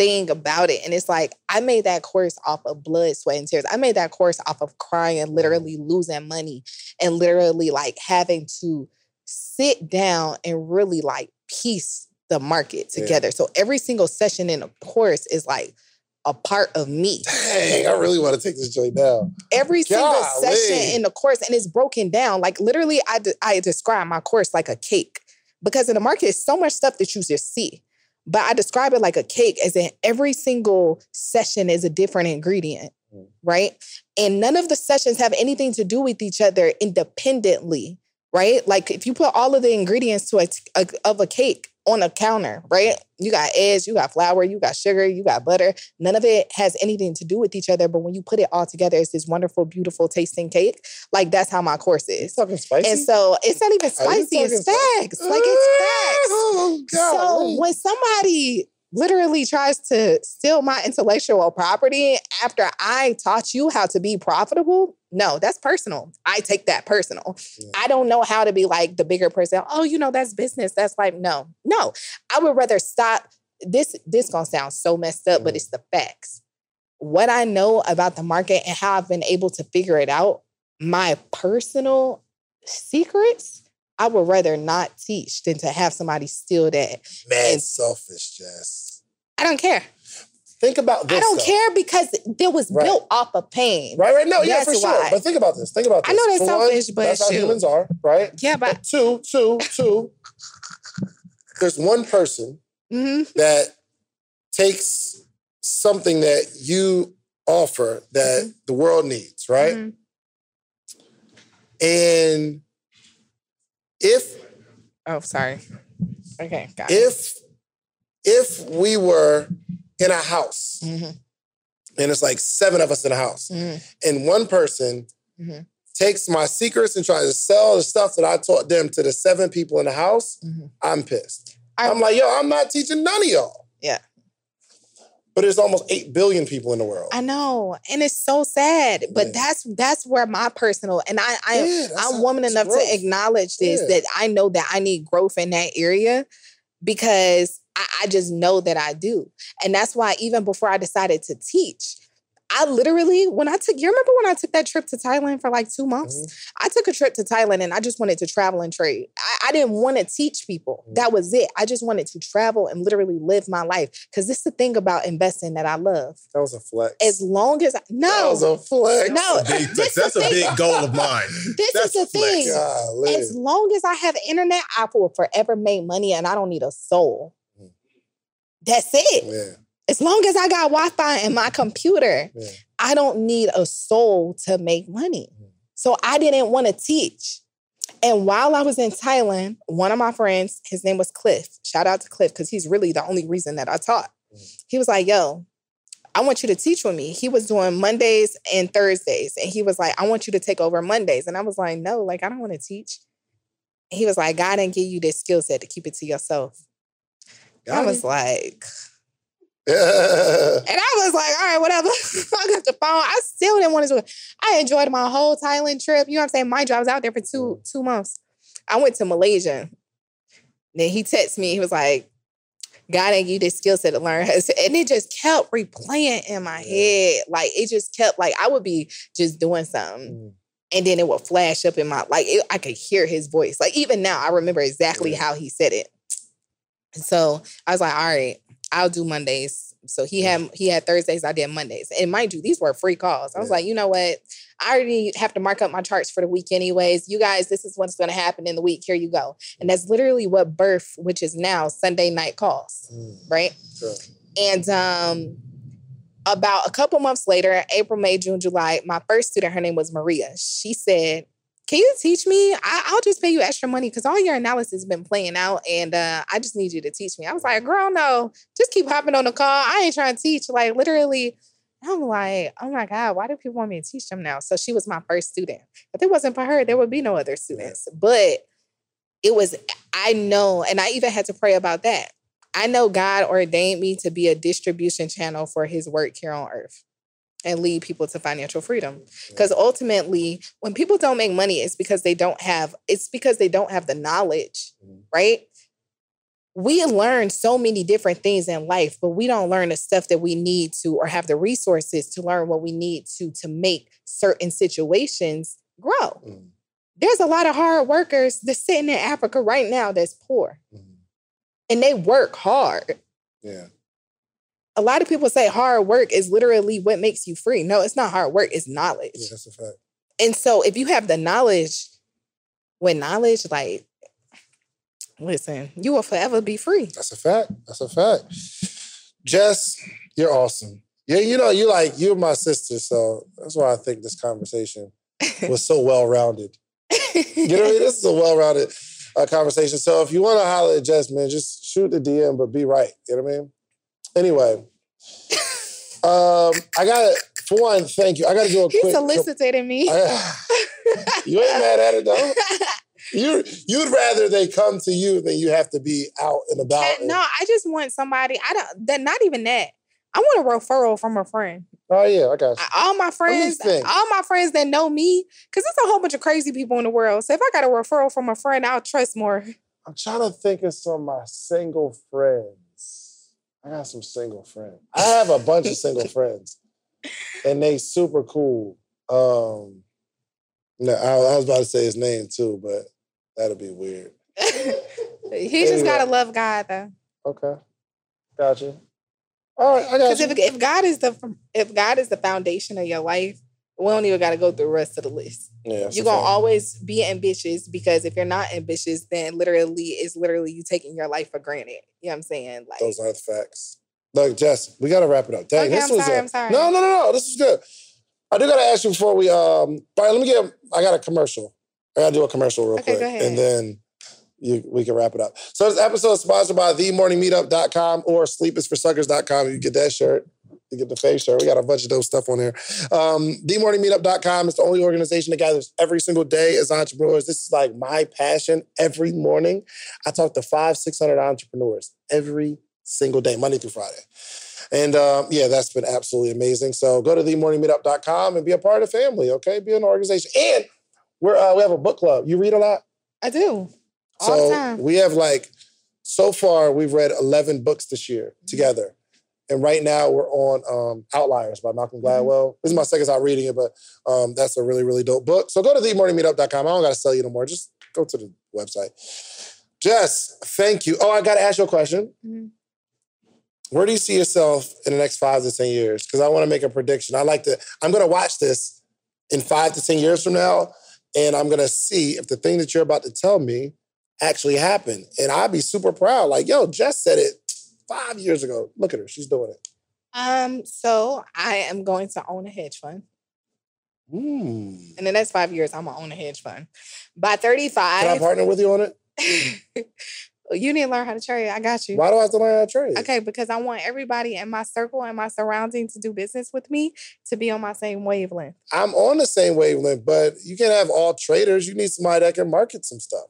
thing about it. And it's like, I made that course off of blood, sweat, and tears. I made that course off of crying, literally losing money, and literally like having to sit down and really like piece the market Yeah. together. So every single session in a course is like a part of me Dang, I really want to take this joint down. every single session in the course and it's broken down like literally I, de- I describe my course like a cake because in the market is so much stuff that you just see but i describe it like a cake as in every single session is a different ingredient Mm. right and none of the sessions have anything to do with each other independently right like if you put all of the ingredients to a, a of a cake on a counter right you got eggs you got flour you got sugar you got butter None of it has anything to do with each other, but when you put it all together, it's this wonderful, beautiful tasting cake. Like that's how my course is. talking spicy? And so it's not even spicy, it's talking spicy? facts. Like it's facts. Oh, So when somebody literally tries to steal my intellectual property after I taught you how to be profitable, no, that's personal. I take that personal. Yeah. I don't know how to be like the bigger person. Oh, you know, that's business. That's like, no, no. I would rather stop. This this gonna sound so messed up, but Mhm. it's the facts. What I know about the market and how I've been able to figure it out, my personal secrets, I would rather not teach than to have somebody steal that. Mad and- selfish, Jess. I don't care. Think about this. I don't though. care because it was Right. built off of pain. Right, right. No, yeah, for sure. why. But think about this. Think about this. I know that's one, selfish, but that's how humans are, right? Yeah, but But two, two, two. There's one person mhm. that takes something that you offer that Mm-hmm. the world needs, right? Mhm. And if oh, sorry. Okay, got it. if if we were in a house Mhm, and it's like seven of us in a house mhm, and one person Mhm. takes my secrets and tries to sell the stuff that I taught them to the seven people in the house, mhm. I'm pissed. I- I'm like, yo, I'm not teaching none of y'all. Yeah. But there's almost 8 billion people in the world. I know, and it's so sad. But Yeah. that's that's where my personal and I I yeah, I'm woman enough growth. to acknowledge this Yeah. that I know that I need growth in that area because I, I just know that I do. And that's why even before I decided to teach, I literally, when I took, you remember when I took that trip to Thailand for like two months? Mhm. I took a trip to Thailand and I just wanted to travel and trade. I, I didn't want to teach people. Mhm. That was it. I just wanted to travel and literally live my life. Because this is the thing about investing that I love. That was a flex. As long as I, that no, was a flex. No, That's a big, this that's a thing. big goal of mine. this That's is the flex. thing. Golly. As long as I have internet, I will forever make money and I don't need a soul. That's it. yeah. As long as I got Wi Fi in my computer, Yeah. I don't need a soul to make money. Mm. So I didn't want to teach. And while I was in Thailand, one of my friends, his name was Cliff. Shout out to Cliff because he's really the only reason that I taught. Mm. He was like, yo, I want you to teach with me. He was doing Mondays and Thursdays. And he was like, I want you to take over Mondays. And I was like, no, like, I don't want to teach. He was like, God didn't give you this skill set to keep it to yourself. I was like, and I was like, all right, whatever. I got the phone. I still didn't want to do it. I enjoyed my whole Thailand trip. You know what I'm saying? My job was out there for two two months. I went to Malaysia. Then he texted me. He was like, God ain't you this skill set to learn. And it just kept replaying in my head. Like it just kept like I would be just doing something. Mm. And then it would flash up in my like it, I could hear his voice. Like even now, I remember exactly Yeah. how he said it. So I was like, all right, I'll do Mondays. So he had he had Thursdays, I did Mondays. And mind you, these were free calls. I was Yeah. like, you know what? I already have to mark up my charts for the week anyways. You guys, this is what's gonna happen in the week. Here you go. And that's literally what birth, which is now Sunday night calls, Mm. right? Sure. And um, about a couple months later, April, May, June, July, my first student, her name was Maria. She said, Can you teach me? I, I'll just pay you extra money because all your analysis has been playing out and uh, I just need you to teach me. I was like, Girl, no, just keep hopping on the call. I ain't trying to teach. Like, literally, I'm like, Oh my God, why do people want me to teach them now? So she was my first student. If it wasn't for her, there would be no other students. But it was, I know, and I even had to pray about that. I know God ordained me to be a distribution channel for his work here on earth and lead people to financial freedom. Because ultimately, when people don't make money, it's because they don't have, it's because they don't have the knowledge, Mhm. right? We learn so many different things in life, but we don't learn the stuff that we need to or have the resources to learn what we need to to make certain situations grow. Mm. There's a lot of hard workers that's sitting in Africa right now that's poor Mm. and they work hard. Yeah. A lot of people say hard work is literally what makes you free. No, it's not hard work, it's knowledge. Yeah, that's a fact. And so if you have the knowledge, with knowledge, like, listen, you will forever be free. That's a fact. That's a fact. Jess, you're awesome. Yeah, you know, you're like you're my sister, so that's why I think this conversation was so well rounded. You know, what I mean? this is a well rounded uh, conversation. So if you want to holler at Jess, man, just shoot the DM, but be right. You know what I mean? Anyway, um, I got to for one, thank you. I got to do a he quick. solicited me. I- you ain't mad at it though. You you'd rather they come to you than you have to be out and about. And and- no, I just want somebody. I don't. That not even that. I want a referral from a friend. oh yeah, I got you. All my friends, all my friends that know me, because there's a whole bunch of crazy people in the world. So if I got a referral from a friend, I'll trust more. I'm trying to think of some of my single friends. I got some single friends. I have a bunch of single friends, and they super cool. Um, no, I, I was about to say his name too, but that'll be weird. he just gotta love God though. Okay, gotcha. All right, I got Because you. if, if God is the if God is the foundation of your life, we don't even got to go through the rest of the list. yeah, You're gonna always be ambitious because if you're not ambitious, then literally it's literally you taking your life for granted. You know what I'm saying? Like Those are the facts. Look, Jess, we gotta wrap it up. Dang, Okay, this I'm was sorry, a- I'm sorry. No, no, no, no. This is good. I do gotta ask you before we um. All right, let me get. I got a commercial. I gotta do a commercial real Okay, quick, and then you we can wrap it up. So this episode is sponsored by themorningmeetup.com or sleepisforsuckers.com. You get that shirt. You get the face shirt. We got a bunch of those stuff on there. Um, themorningmeetup.com is the only organization that gathers every single day as entrepreneurs. This is like my passion. Every morning, I talk to five, 600 entrepreneurs every single day, Monday through Friday. And um, yeah, that's been absolutely amazing. So go to themorningmeetup.com and be a part of the family, okay? Be an organization. And we're uh, we have a book club. You read a lot? I do all so the time. we have like so far we've read 11 books this year Mm-hmm. together. And right now we're on um, Outliers by Malcolm Mm-hmm. Gladwell. This is my second time reading it, but um, that's a really, really dope book. So go to themorningmeetup.com. I don't got to sell you no more. Just go to the website. Jess, thank you. Oh, I got to ask you a question. Mhm. Where do you see yourself in the next five to 10 years? Because I want to make a prediction. I like to, I'm going to watch this in five to 10 years from now, and I'm going to see if the thing that you're about to tell me actually happened. And I'd be super proud. Like, yo, Jess said it five years ago. Look at her. She's doing it. Um, so I am going to own a hedge fund. Mm. In the next five years, I'm gonna own a hedge fund. By 35. Can I 35, partner with you on it? you need to learn how to trade. I got you. Why do I have to learn how to trade? Okay, because I want everybody in my circle and my surrounding to do business with me to be on my same wavelength. I'm on the same wavelength, but you can't have all traders. You need somebody that can market some stuff.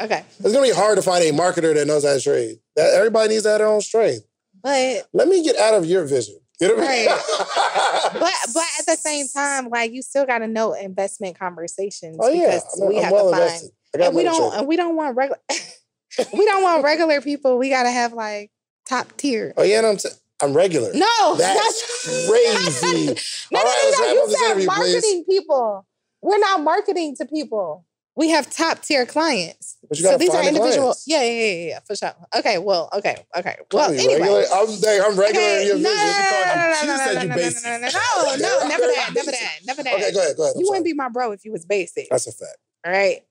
Okay, It's gonna be hard to find a marketer that knows how to trade. That everybody needs to have their own strength. but Let me get out of your vision. You know what I mean? but but at the same time, like you still got to know investment conversations oh yeah, because I'm, we I'm have well to find. invested. Got And we don't and we don't want regular. we don't want regular people. We got to have like top tier. Oh yeah, and I'm t- I'm regular. No, That's crazy. No, All no, right, no, no. You said marketing please. people. We're not marketing to people. We have top tier clients. So these are individual. Yeah, yeah, yeah, yeah, for sure. Okay, well, okay, okay. Well, anyway. regular. I'm, I'm regular in Okay, your no, business. You called no, no, no, no, no, basic. no, no, no, no, no, never that, never that, never that. Okay, go ahead, go ahead. You wouldn't be my bro if you was basic. That's a fact. All right.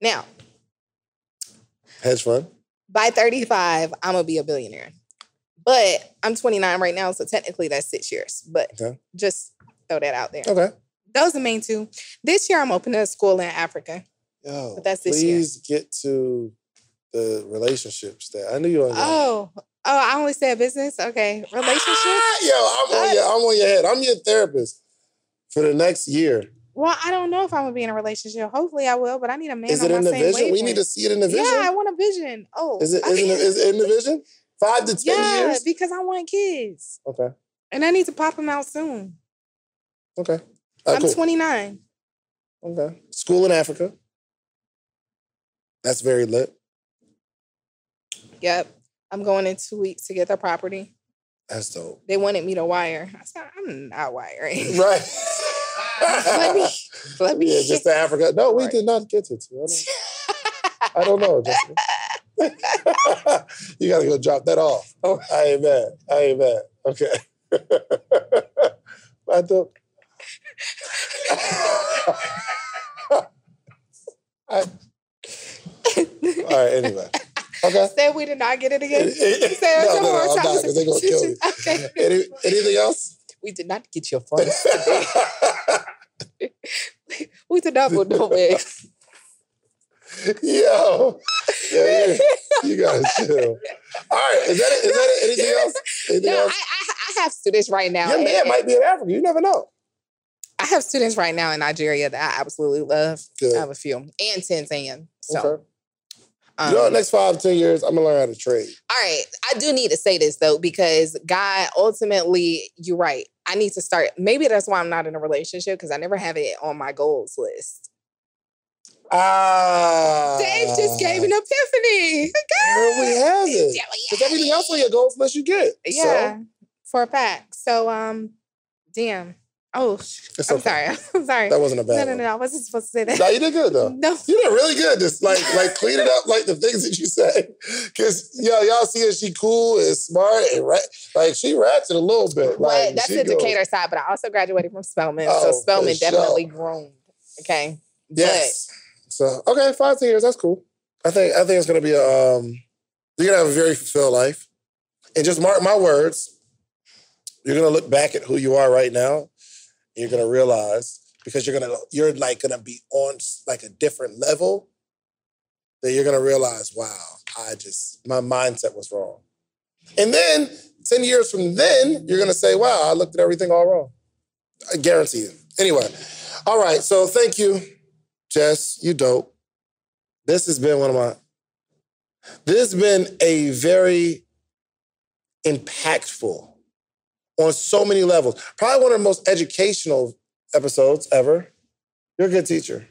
Now, Hedge fund. by 35, I'm gonna be a billionaire. But I'm 29 right now, so technically that's six years. But just throw that out there. Okay. Those are the main two. This year, I'm opening a school in Africa. Yo, But that's this year. please get to the relationships that I knew you were on. Oh, oh, I only said business. Okay, relationship. Ah, yo, I'm on your, I'm on your head. I'm your therapist for the next year. Well, I don't know if I'm gonna be in a relationship. Hopefully, I will, but I need a man. Is on it in my the vision? We need to see it in the vision. Yeah, I want a vision. Oh, is it is it, is it in the vision? Five to ten yeah, years. because I want kids, Okay. and I need to pop them out soon. Okay. Right, I'm cool. 29. Okay. School in Africa. That's very lit. Yep, I'm going in two weeks to get the property. That's dope. They wanted me to wire. I said, I'm not wiring. Right. let me, let me. yeah, just to Africa. No, we Right. did not get it. I don't, I don't know, you gotta go drop that off. Oh. I ain't mad. I ain't mad. Okay. I don't. I, all right, anyway. Okay. Said we did not get it again. no, Say no, no, more I'm not, because they're gonna kill me. okay. Any, anything else? We did not get your funds today. we did not put no way. Yo, yeah, you, you gotta chill. All right, is that it? Is that it? Anything else? Anything No, I, else? I, I have students right now. Your and- man might be in Africa. You never know. I have students right now in Nigeria that I absolutely love. Good. I have a few and Tanzania. So, okay. Um, you know, next five, ten years, I'm gonna learn how to trade. all right. I do need to say this though, because God, ultimately, you're right. I need to start. Maybe that's why I'm not in a relationship because I never have it on my goals list. Ah, Dave just gave an epiphany. There we have it. Because everything else on your goals list you get. Yeah, for a fact. So, um, damn. Oh, It's I'm okay. sorry. I'm sorry. That wasn't a no, bad no, one. no, I wasn't supposed to say that. No, you did good though. No. You did really good. Just like like clean it up, like the things that you say. Cause yo, y'all see her, she cool and smart and ra- like she raps it a little bit. But Like that's the goes- Decatur side, but I also graduated from Spelman. Oh, so Spelman sure. definitely groomed. Okay. Yes. So okay, five ten years. That's cool. I think I think it's gonna be a um. You're gonna have a very fulfilled life, and just mark my words. You're gonna look back at who you are right now. You're gonna realize because you're gonna you're like gonna be on like a different level. That you're gonna realize, wow, I just my mindset was wrong. And then ten years from then, you're gonna say, wow, I looked at everything all wrong. I guarantee you. Anyway, all right. So thank you. Jess, you dope. This has been one of my. This has been a very impactful on so many levels. Probably one of the most educational episodes ever. You're a good teacher.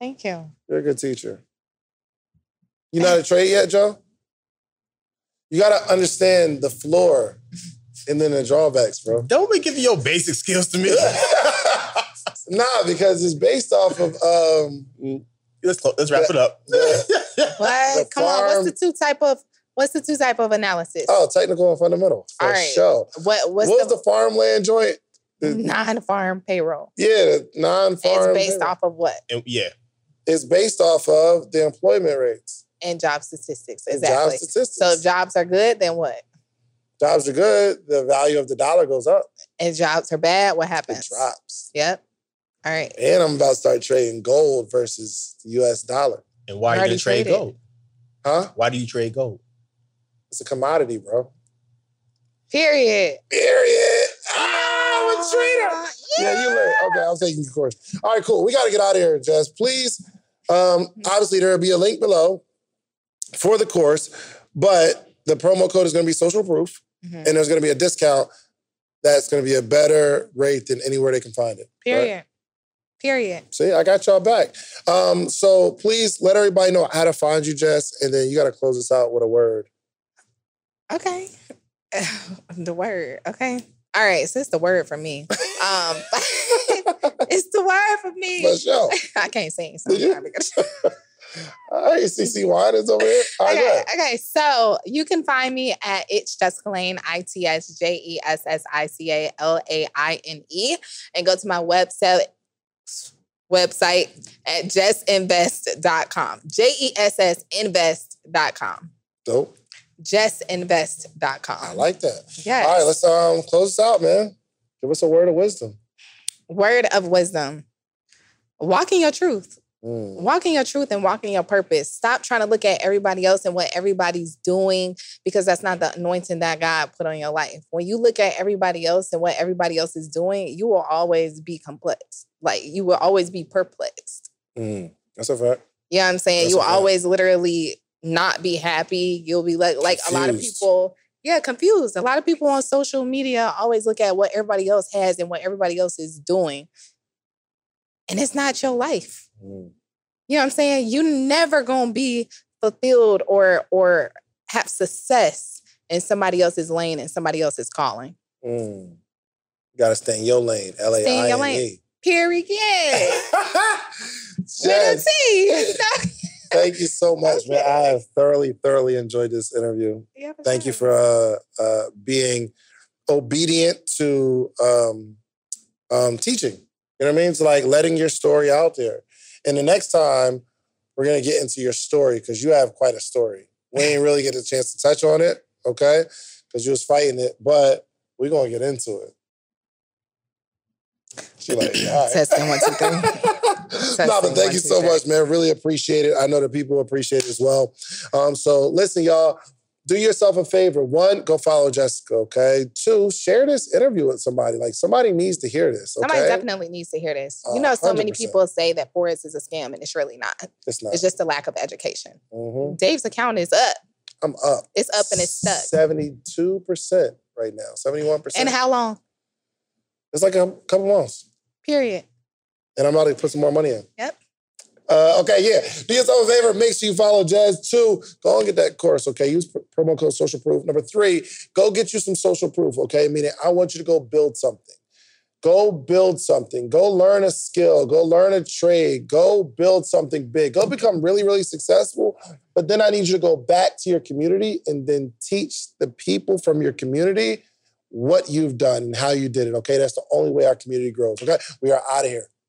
Thank you. You're a good teacher. You know how to trade yet, Joe? You gotta understand the floor and then the drawbacks, bro. Don't be giving your basic skills to me. nah, because it's based off of um let's clo- let's wrap it up. the- What? The Come on. What's the two type of what's the two type of analysis? oh technical and fundamental for All right. sure. What what's what was the, the farmland joint? non-farm payroll? Yeah, non-farm. It's based payroll. off of what? And yeah, It's based off of the employment rates. And job statistics. and Exactly. Job statistics. So if jobs are good, then what? jobs are good, the value of the dollar goes up. And jobs are bad, what It happens? drops. Yep. All right. And I'm about to start trading gold versus the US dollar. and why I you gonna trade traded. gold? Huh? Why do you trade gold? It's a commodity, bro. Period. Period. Ah, I'm a trader. Yeah, you learn. Okay, I'm taking your course. All right, cool. We got to get out of here, Jess. Please. Um, obviously, there will be a link below for the course, but the promo code is going to be social proof, Mhm. and there's going to be a discount that's going to be a better rate than anywhere they can find it. right? Period. Period. See, I got y'all back. Um, so please let everybody know how to find you, Jess, and then you got to close this out with a word. Okay. the word. Okay. All right. So it's the word for me. Um, it's the word for me. For sure. I can't sing. So? All right, CeCe Winans over here. All right, okay, ahead. okay. So you can find me at It's Jessica Laine, I T S J E S S I C A L A I N E, and go to my website website atjessinvest.com. J E S S invest.com. Dope.Jessinvest.com. I like that. Yes. All right, let's um close this out, man. Give us a word of wisdom. Word of wisdom. Walk in your truth. Mm. Walk in your truth and walk in your purpose. Stop trying to look at everybody else and what everybody's doing because that's not the anointing that God put on your life. When you look at everybody else and what everybody else is doing, you will always be complex. Like you will always be perplexed. Mm. That's a fact. You know I'm saying? That's you will always literally not be happy. You'll be like like a lot of people, yeah, confused. A lot of people on social media always look at what everybody else has and what everybody else is doing. And it's not your life. Mm. You know what I'm saying? You never gonna be fulfilled or or have success in somebody else's lane and somebody else's calling. Mm. You gotta stay in your lane. L A Stay in your I N lane. E. Period. With a Jess, T. thank you so much, man. I have thoroughly, thoroughly enjoyed this interview. Yeah, Thank you for uh, uh, being obedient to um, um, teaching. You know what I mean? It's like letting your story out there. And the next time, we're gonna get into your story because you have quite a story. We ain't really get a chance to touch on it, okay? Because you was fighting it, but we're gonna get into it. She like, all right. Testing one, two, three. no, but thank you so much, man. Really appreciate it. I know that people appreciate it as well. Um, so listen, y'all, do yourself a favor. One, go follow Jessica, okay? Two, share this interview with somebody. Like somebody needs to hear this. Okay. Somebody definitely needs to hear this. You know, so many 100%. people say that Forex is a scam, and it's really not. It's not. It's just a lack of education. Mhm. Dave's account is up. I'm up. It's up and it's stuck. 72% right now. 71%. And how long? It's like a couple months. Period. And I'm about to put some more money in. Yep. Uh, okay, yeah. Do yourself a favor. Make sure you follow Jazz. Two, go and get that course, okay? Use pr- promo code social proof. Number three, go get you some social proof, okay? Meaning, I want you to go build something. Go build something. Go learn a skill. Go learn a trade. Go build something big. Go become really, really successful. But then I need you to go back to your community and then teach the people from your community what you've done and how you did it, okay? That's the only way our community grows, okay? We are out of here.